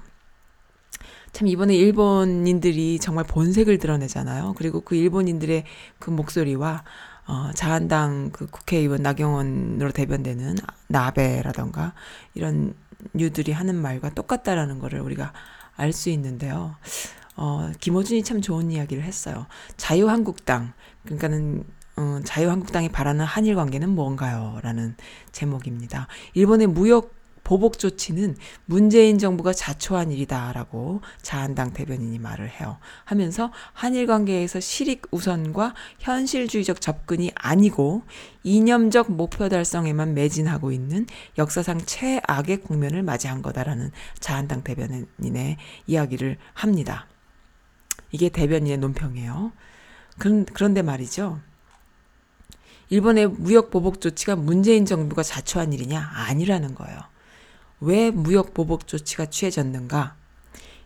참 이번에 일본인들이 정말 본색을 드러내잖아요. 그리고 그 일본인들의 그 목소리와 어, 자한당 그 국회의원 나경원으로 대변되는 나베라던가 이런 뉴들이 하는 말과 똑같다라는 거를 우리가 알 수 있는데요. 어, 김호준이 참 좋은 이야기를 했어요. 자유한국당, 그러니까는 어, 자유한국당이 바라는 한일 관계는 뭔가요? 라는 제목입니다. 일본의 무역 보복 조치는 문재인 정부가 자초한 일이다라고 자한당 대변인이 말을 해요. 하면서 한일 관계에서 실익 우선과 현실주의적 접근이 아니고 이념적 목표 달성에만 매진하고 있는 역사상 최악의 국면을 맞이한 거다라는 자한당 대변인의 이야기를 합니다. 이게 대변인의 논평이에요. 그런, 그런데 말이죠. 일본의 무역 보복 조치가 문재인 정부가 자초한 일이냐? 아니라는 거예요. 왜 무역 보복 조치가 취해졌는가?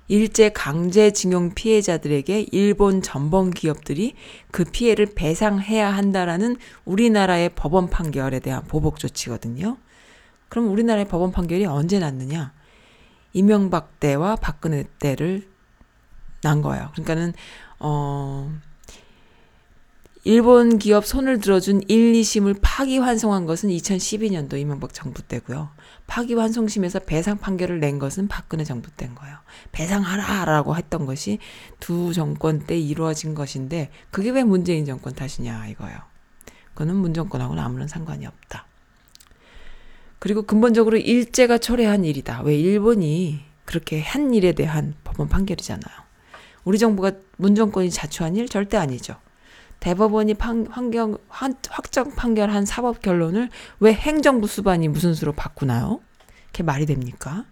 일제 강제징용 피해자들에게 일본 전범 기업들이 그 피해를 배상해야 한다라는 우리나라의 법원 판결에 대한 보복 조치거든요. 그럼 우리나라의 법원 판결이 언제 났느냐? 이명박 때와 박근혜 때를 난 거예요. 그러니까는 어 일본 기업 손을 들어준 1, 2심을 파기환송한 것은 2012년도 이명박 정부 때고요. 파기환송심에서 배상 판결을 낸 것은 박근혜 정부 때인 거예요. 배상하라라고 했던 것이 두 정권 때 이루어진 것인데 그게 왜 문재인 정권 탓이냐 이거예요. 그거는 문 정권하고는 아무런 상관이 없다. 그리고 근본적으로 일제가 초래한 일이다. 왜 일본이 그렇게 한 일에 대한 법원 판결이잖아요. 우리 정부가 문 정권이 자초한 일 절대 아니죠. 대법원이 판, 환경, 환, 확정 판결한 사법 결론을 왜 행정부 수반이 무슨 수로 바꾸나요? 그게 말이 됩니까?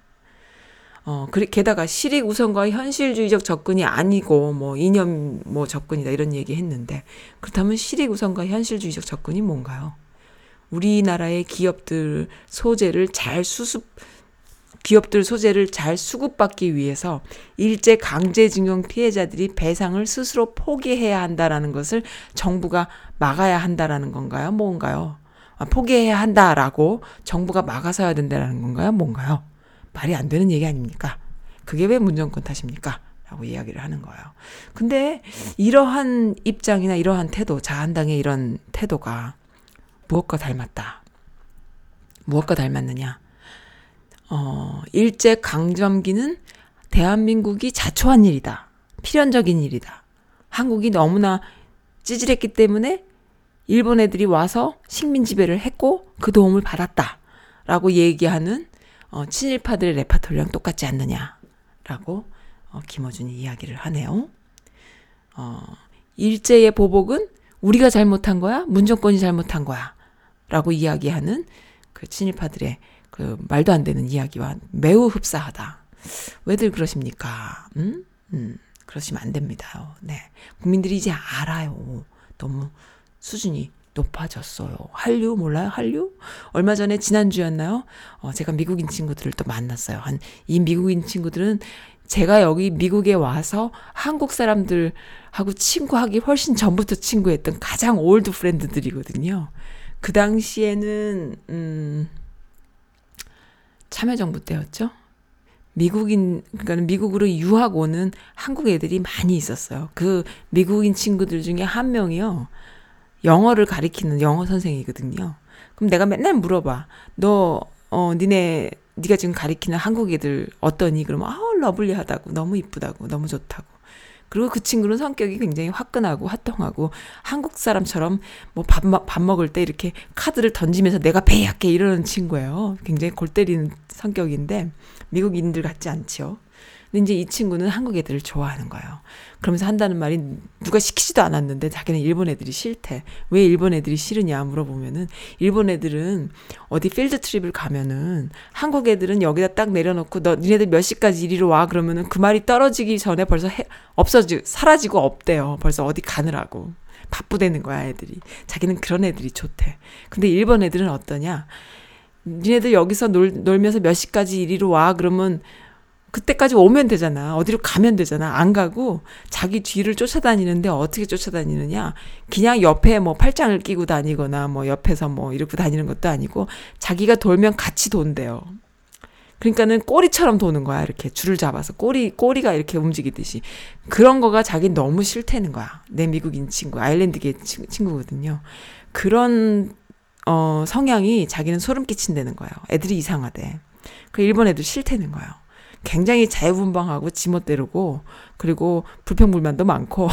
어, 그리, 게다가 실익 우선과 현실주의적 접근이 아니고, 뭐, 이념, 뭐, 접근이다, 이런 얘기 했는데, 그렇다면 실익 우선과 현실주의적 접근이 뭔가요? 우리나라의 기업들 소재를 잘 수습, 기업들 소재를 잘 수급받기 위해서 일제 강제징용 피해자들이 배상을 스스로 포기해야 한다라는 것을 정부가 막아야 한다라는 건가요? 뭔가요? 아, 포기해야 한다라고 정부가 막아서야 된다라는 건가요? 뭔가요? 말이 안 되는 얘기 아닙니까? 그게 왜 문정권 탓입니까? 라고 이야기를 하는 거예요. 근데 이러한 입장이나 이러한 태도, 자한당의 이런 태도가 무엇과 닮았다? 무엇과 닮았느냐? 어, 일제 강점기는 대한민국이 자초한 일이다. 필연적인 일이다. 한국이 너무나 찌질했기 때문에 일본 애들이 와서 식민 지배를 했고 그 도움을 받았다. 라고 얘기하는 어, 친일파들의 레파토리랑 똑같지 않느냐라고 어, 김어준이 이야기를 하네요. 어, 일제의 보복은 우리가 잘못한 거야? 문정권이 잘못한 거야? 라고 이야기하는 그 친일파들의 그 말도 안 되는 이야기와 매우 흡사하다. 왜들 그러십니까? 음? 음, 그러시면 안 됩니다. 네. 국민들이 이제 알아요. 너무 수준이 높아졌어요. 한류 몰라요? 한류? 얼마 전에 지난주였나요? 어, 제가 미국인 친구들을 또 만났어요. 한 이 미국인 친구들은 제가 여기 미국에 와서 한국 사람들하고 친구하기 훨씬 전부터 친구했던 가장 old friend들이거든요. 그 당시에는 음 참여정부 때였죠. 미국인, 그러니까 미국으로 유학 오는 한국 애들이 많이 있었어요. 그 미국인 친구들 중에 한 명이요. 영어를 가리키는 영어 선생이거든요. 그럼 내가 맨날 물어봐. 너, 어, 니네, 니가 지금 가리키는 한국 애들 어떠니? 그러면, 아, 러블리하다고. 너무 이쁘다고. 너무 좋다고. 그리고 그 친구는 성격이 굉장히 화끈하고 화통하고 한국 사람처럼 뭐밥 밥 먹을 때 이렇게 카드를 던지면서 내가 배약해 이러는 친구예요. 굉장히 골 때리는 성격인데 미국인들 같지 않죠. 이제 이 친구는 한국 애들을 좋아하는 거예요. 그러면서 한다는 말이 누가 시키지도 않았는데 자기는 일본 애들이 싫대. 왜 일본 애들이 싫으냐 물어보면은 일본 애들은 어디 필드 트립을 가면은 한국 애들은 여기다 딱 내려놓고 너 니네들 몇 시까지 이리로 와 그러면은 그 말이 떨어지기 전에 벌써 해, 없어지 사라지고 없대요. 벌써 어디 가느라고. 바쁘대는 거야 애들이. 자기는 그런 애들이 좋대. 근데 일본 애들은 어떠냐? 니네들 여기서 놀, 놀면서 몇 시까지 이리로 와 그러면 그때까지 오면 되잖아. 어디로 가면 되잖아. 안 가고 자기 뒤를 쫓아다니는데 어떻게 쫓아다니느냐. 그냥 옆에 뭐 팔짱을 끼고 다니거나 뭐 옆에서 뭐 이렇게 다니는 것도 아니고 자기가 돌면 같이 돈대요. 그러니까는 꼬리처럼 도는 거야. 이렇게 줄을 잡아서 꼬리 꼬리가 이렇게 움직이듯이 그런 거가 자기 너무 싫다는 거야. 내 미국인 친구 아일랜드계 친구거든요. 그런 어 성향이 자기는 소름 끼친다는 거예요. 애들이 이상하대. 그 일본 애들 싫다는 거예요. 굉장히 자유분방하고 지멋대로고 그리고 불평불만도 많고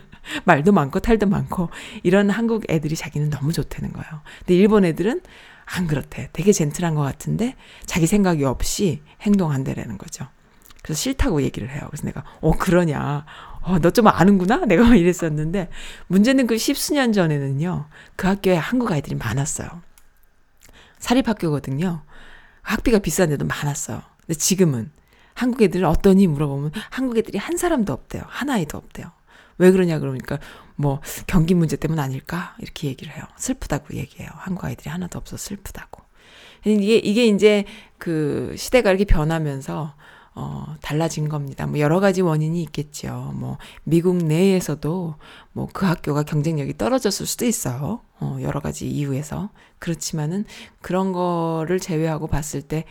[LAUGHS] 말도 많고 탈도 많고 이런 한국 애들이 자기는 너무 좋다는 거예요. 근데 일본 애들은 안 그렇대. 되게 젠틀한 것 같은데 자기 생각이 없이 행동한다라는 거죠. 그래서 싫다고 얘기를 해요. 그래서 내가 어 그러냐. 어, 너 좀 아는구나? [LAUGHS] 내가 막 이랬었는데, 문제는 그 십수년 전에는요, 그 학교에 한국 아이들이 많았어요. 사립학교거든요. 학비가 비싼데도 많았어요. 근데 지금은 한국 애들은 어떠니 물어보면 한국 애들이 한 사람도 없대요. 한 아이도 없대요. 왜 그러냐 그러니까 뭐 경기 문제 때문 아닐까 이렇게 얘기를 해요. 슬프다고 얘기해요. 한국 아이들이 하나도 없어 서 슬프다고. 이게 이게 이제 그 시대가 이렇게 변하면서 어, 달라진 겁니다. 뭐 여러 가지 원인이 있겠죠. 뭐 미국 내에서도 뭐 그 학교가 경쟁력이 떨어졌을 수도 있어요. 어, 여러 가지 이유에서. 그렇지만은 그런 거를 제외하고 봤을 때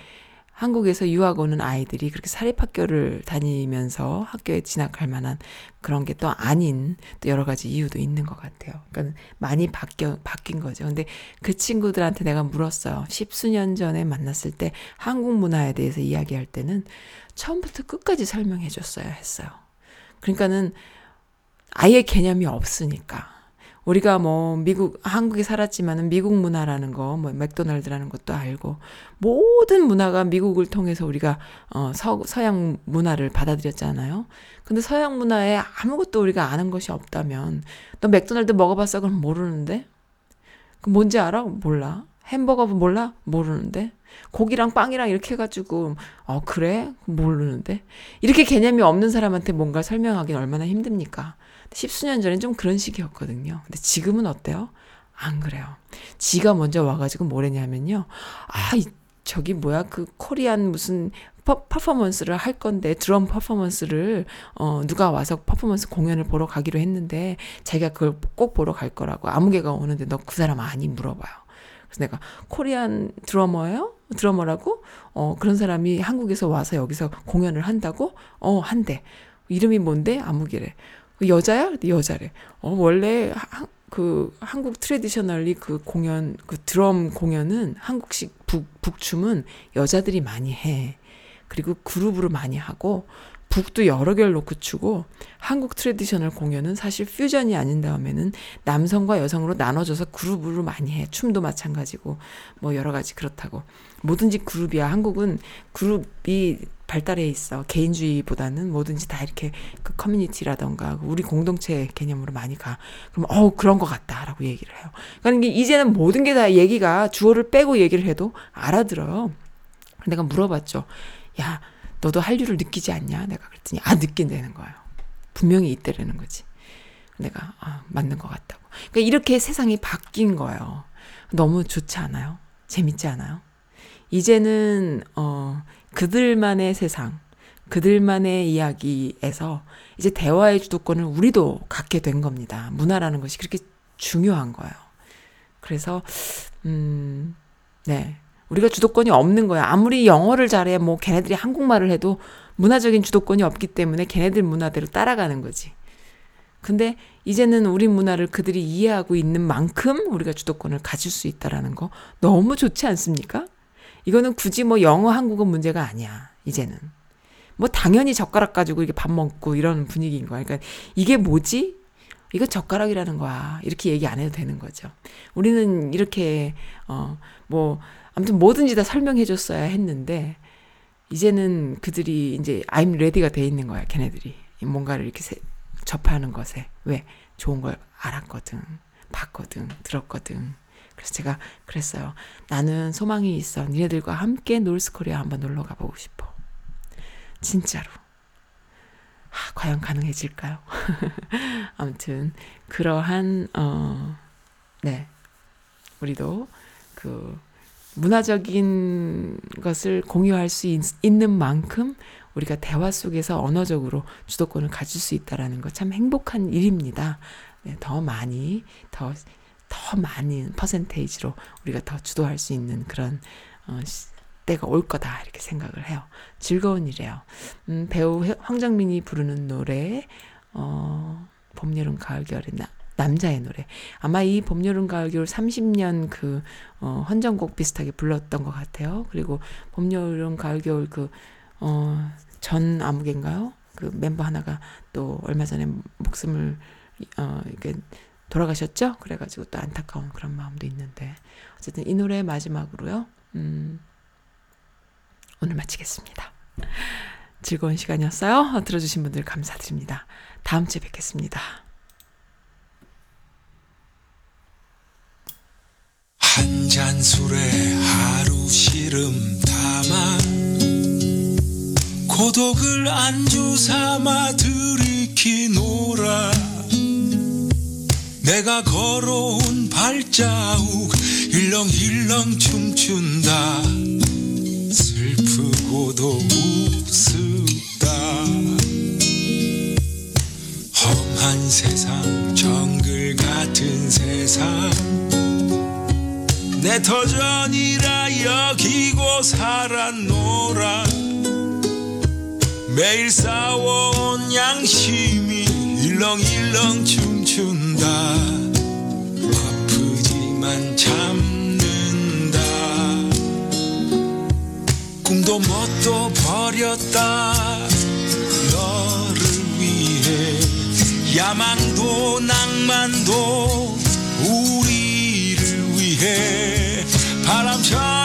한국에서 유학 오는 아이들이 그렇게 사립학교를 다니면서 학교에 진학할 만한 그런 게 또 아닌 또 여러 가지 이유도 있는 것 같아요. 그러니까 많이 바뀌어, 바뀐 거죠. 근데 그 친구들한테 내가 물었어요. 십수년 전에 만났을 때 한국 문화에 대해서 이야기할 때는 처음부터 끝까지 설명해 줬어야 했어요. 그러니까는 아예 개념이 없으니까. 우리가 뭐 미국 한국에 살았지만은 미국 문화라는 거, 뭐 맥도날드라는 것도 알고 모든 문화가 미국을 통해서 우리가 어 서, 서양 문화를 받아들였잖아요. 근데 서양 문화에 아무것도 우리가 아는 것이 없다면 너 맥도날드 먹어봤어? 그럼 모르는데 그 뭔지 알아? 몰라. 햄버거 몰라? 모르는데. 고기랑 빵이랑 이렇게 해가지고, 어, 그래? 모르는데. 이렇게 개념이 없는 사람한테 뭔가 설명하기는 얼마나 힘듭니까? 십수년 전엔 좀 그런 식이었거든요. 근데 지금은 어때요? 안 그래요. 지가 먼저 와가지고 뭐랬냐면요. 아, 이, 저기 뭐야, 그 Korean 무슨 퍼, 퍼포먼스를 할 건데, 드럼 퍼포먼스를, 어, 누가 와서 퍼포먼스 공연을 보러 가기로 했는데, 자기가 그걸 꼭 보러 갈 거라고. 아무개가 오는데 너 그 사람 아니? 물어봐요. 그래서 내가 Korean 드러머예요? 드러머라고? 어, 그런 사람이 한국에서 와서 여기서 공연을 한다고? 어, 한대. 이름이 뭔데? 아무개래. 여자야? 여자래. 어, 원래 하, 그 한국 traditionally 그 공연 그 드럼 공연은 한국식 북 북춤은 여자들이 많이 해. 그리고 그룹으로 많이 하고 북도 여러 개를 놓고 추고 한국 traditional 공연은 사실 퓨전이 아닌 다음에는 남성과 여성으로 나눠져서 그룹으로 많이 해. 춤도 마찬가지고 뭐 여러 가지 그렇다고. 뭐든지 그룹이야. 한국은 그룹이 발달해 있어. 개인주의보다는 뭐든지 다 이렇게 그 커뮤니티라던가 우리 공동체 개념으로 많이 가. 그럼 어 그런 것 같다라고 얘기를 해요. 그러니까 이제는 모든 게 다 얘기가 주어를 빼고 얘기를 해도 알아들어요. 내가 물어봤죠. 야 너도 한류를 느끼지 않냐? 내가 그랬더니 아 느낀다는 거예요. 분명히 있대라는 거지. 내가 아 맞는 것 같다고. 그러니까 이렇게 세상이 바뀐 거예요. 너무 좋지 않아요? 재밌지 않아요? 이제는 어 그들만의 세상, 그들만의 이야기에서 이제 대화의 주도권을 우리도 갖게 된 겁니다. 문화라는 것이 그렇게 중요한 거예요. 그래서 음, 네. 우리가 주도권이 없는 거야. 아무리 영어를 잘해, 뭐, 걔네들이 한국말을 해도 문화적인 주도권이 없기 때문에 걔네들 문화대로 따라가는 거지. 근데 이제는 우리 문화를 그들이 이해하고 있는 만큼 우리가 주도권을 가질 수 있다라는 거 너무 좋지 않습니까? 이거는 굳이 뭐 영어, 한국어 문제가 아니야. 이제는. 뭐 당연히 젓가락 가지고 이렇게 밥 먹고 이런 분위기인 거야. 그러니까 이게 뭐지? 이거 젓가락이라는 거야. 이렇게 얘기 안 해도 되는 거죠. 우리는 이렇게 어 뭐 아무튼 뭐든지 다 설명해 줬어야 했는데 이제는 그들이 이제 I'm ready가 돼 있는 거야. 걔네들이 뭔가를 이렇게 세, 접하는 것에 왜 좋은 걸 알았거든, 봤거든, 들었거든. 그래서 제가 그랬어요. 나는 소망이 있어. 니네들과 함께 놀스코리아 한번 놀러 가보고 싶어. 진짜로. 아, 과연 가능해질까요? [LAUGHS] 아무튼 그러한 어, 네, 우리도 그 문화적인 것을 공유할 수 있, 는 만큼 우리가 대화 속에서 언어적으로 주도권을 가질 수 있다라는 것 참 행복한 일입니다. 네, 더 많이 더 더 많은 퍼센테이지로 우리가 더 주도할 수 있는 그런 어, 때가 올 거다 이렇게 생각을 해요. 즐거운 일이에요. 음, 배우 황정민이 부르는 노래 어, 봄, 여름, 가을, 겨울의 나, 남자의 노래. 아마 이 봄, 여름, 가을, 겨울 30년 그, 어, 헌정곡 비슷하게 불렀던 것 같아요. 그리고 봄, 여름, 가을, 겨울 그, 어, 전 아무개인가요? 그 멤버 하나가 또 얼마 전에 목숨을 어, 이게 돌아가셨죠? 그래가지고 또 안타까운 그런 마음도 있는데 어쨌든 이 노래 마지막으로요. 음, 오늘 마치겠습니다. 즐거운 시간이었어요. 들어주신 분들 감사드립니다. 다음 주에 뵙겠습니다. 한 잔 술에 하루 시름 담아 고독을 안주 삼아 들이키노라 내가 걸어온 발자국 일렁일렁 춤춘다. 슬프고도 우습다. 험한 세상 정글 같은 세상. 내 터전이라 여기고 살았노라. 매일 싸워온 양심이 일렁일렁 춤춘다. 아프지만 참는다. 꿈도 뭣도 버렸다. 너를 위해 야망도 낭만도 우리를 위해 바람처럼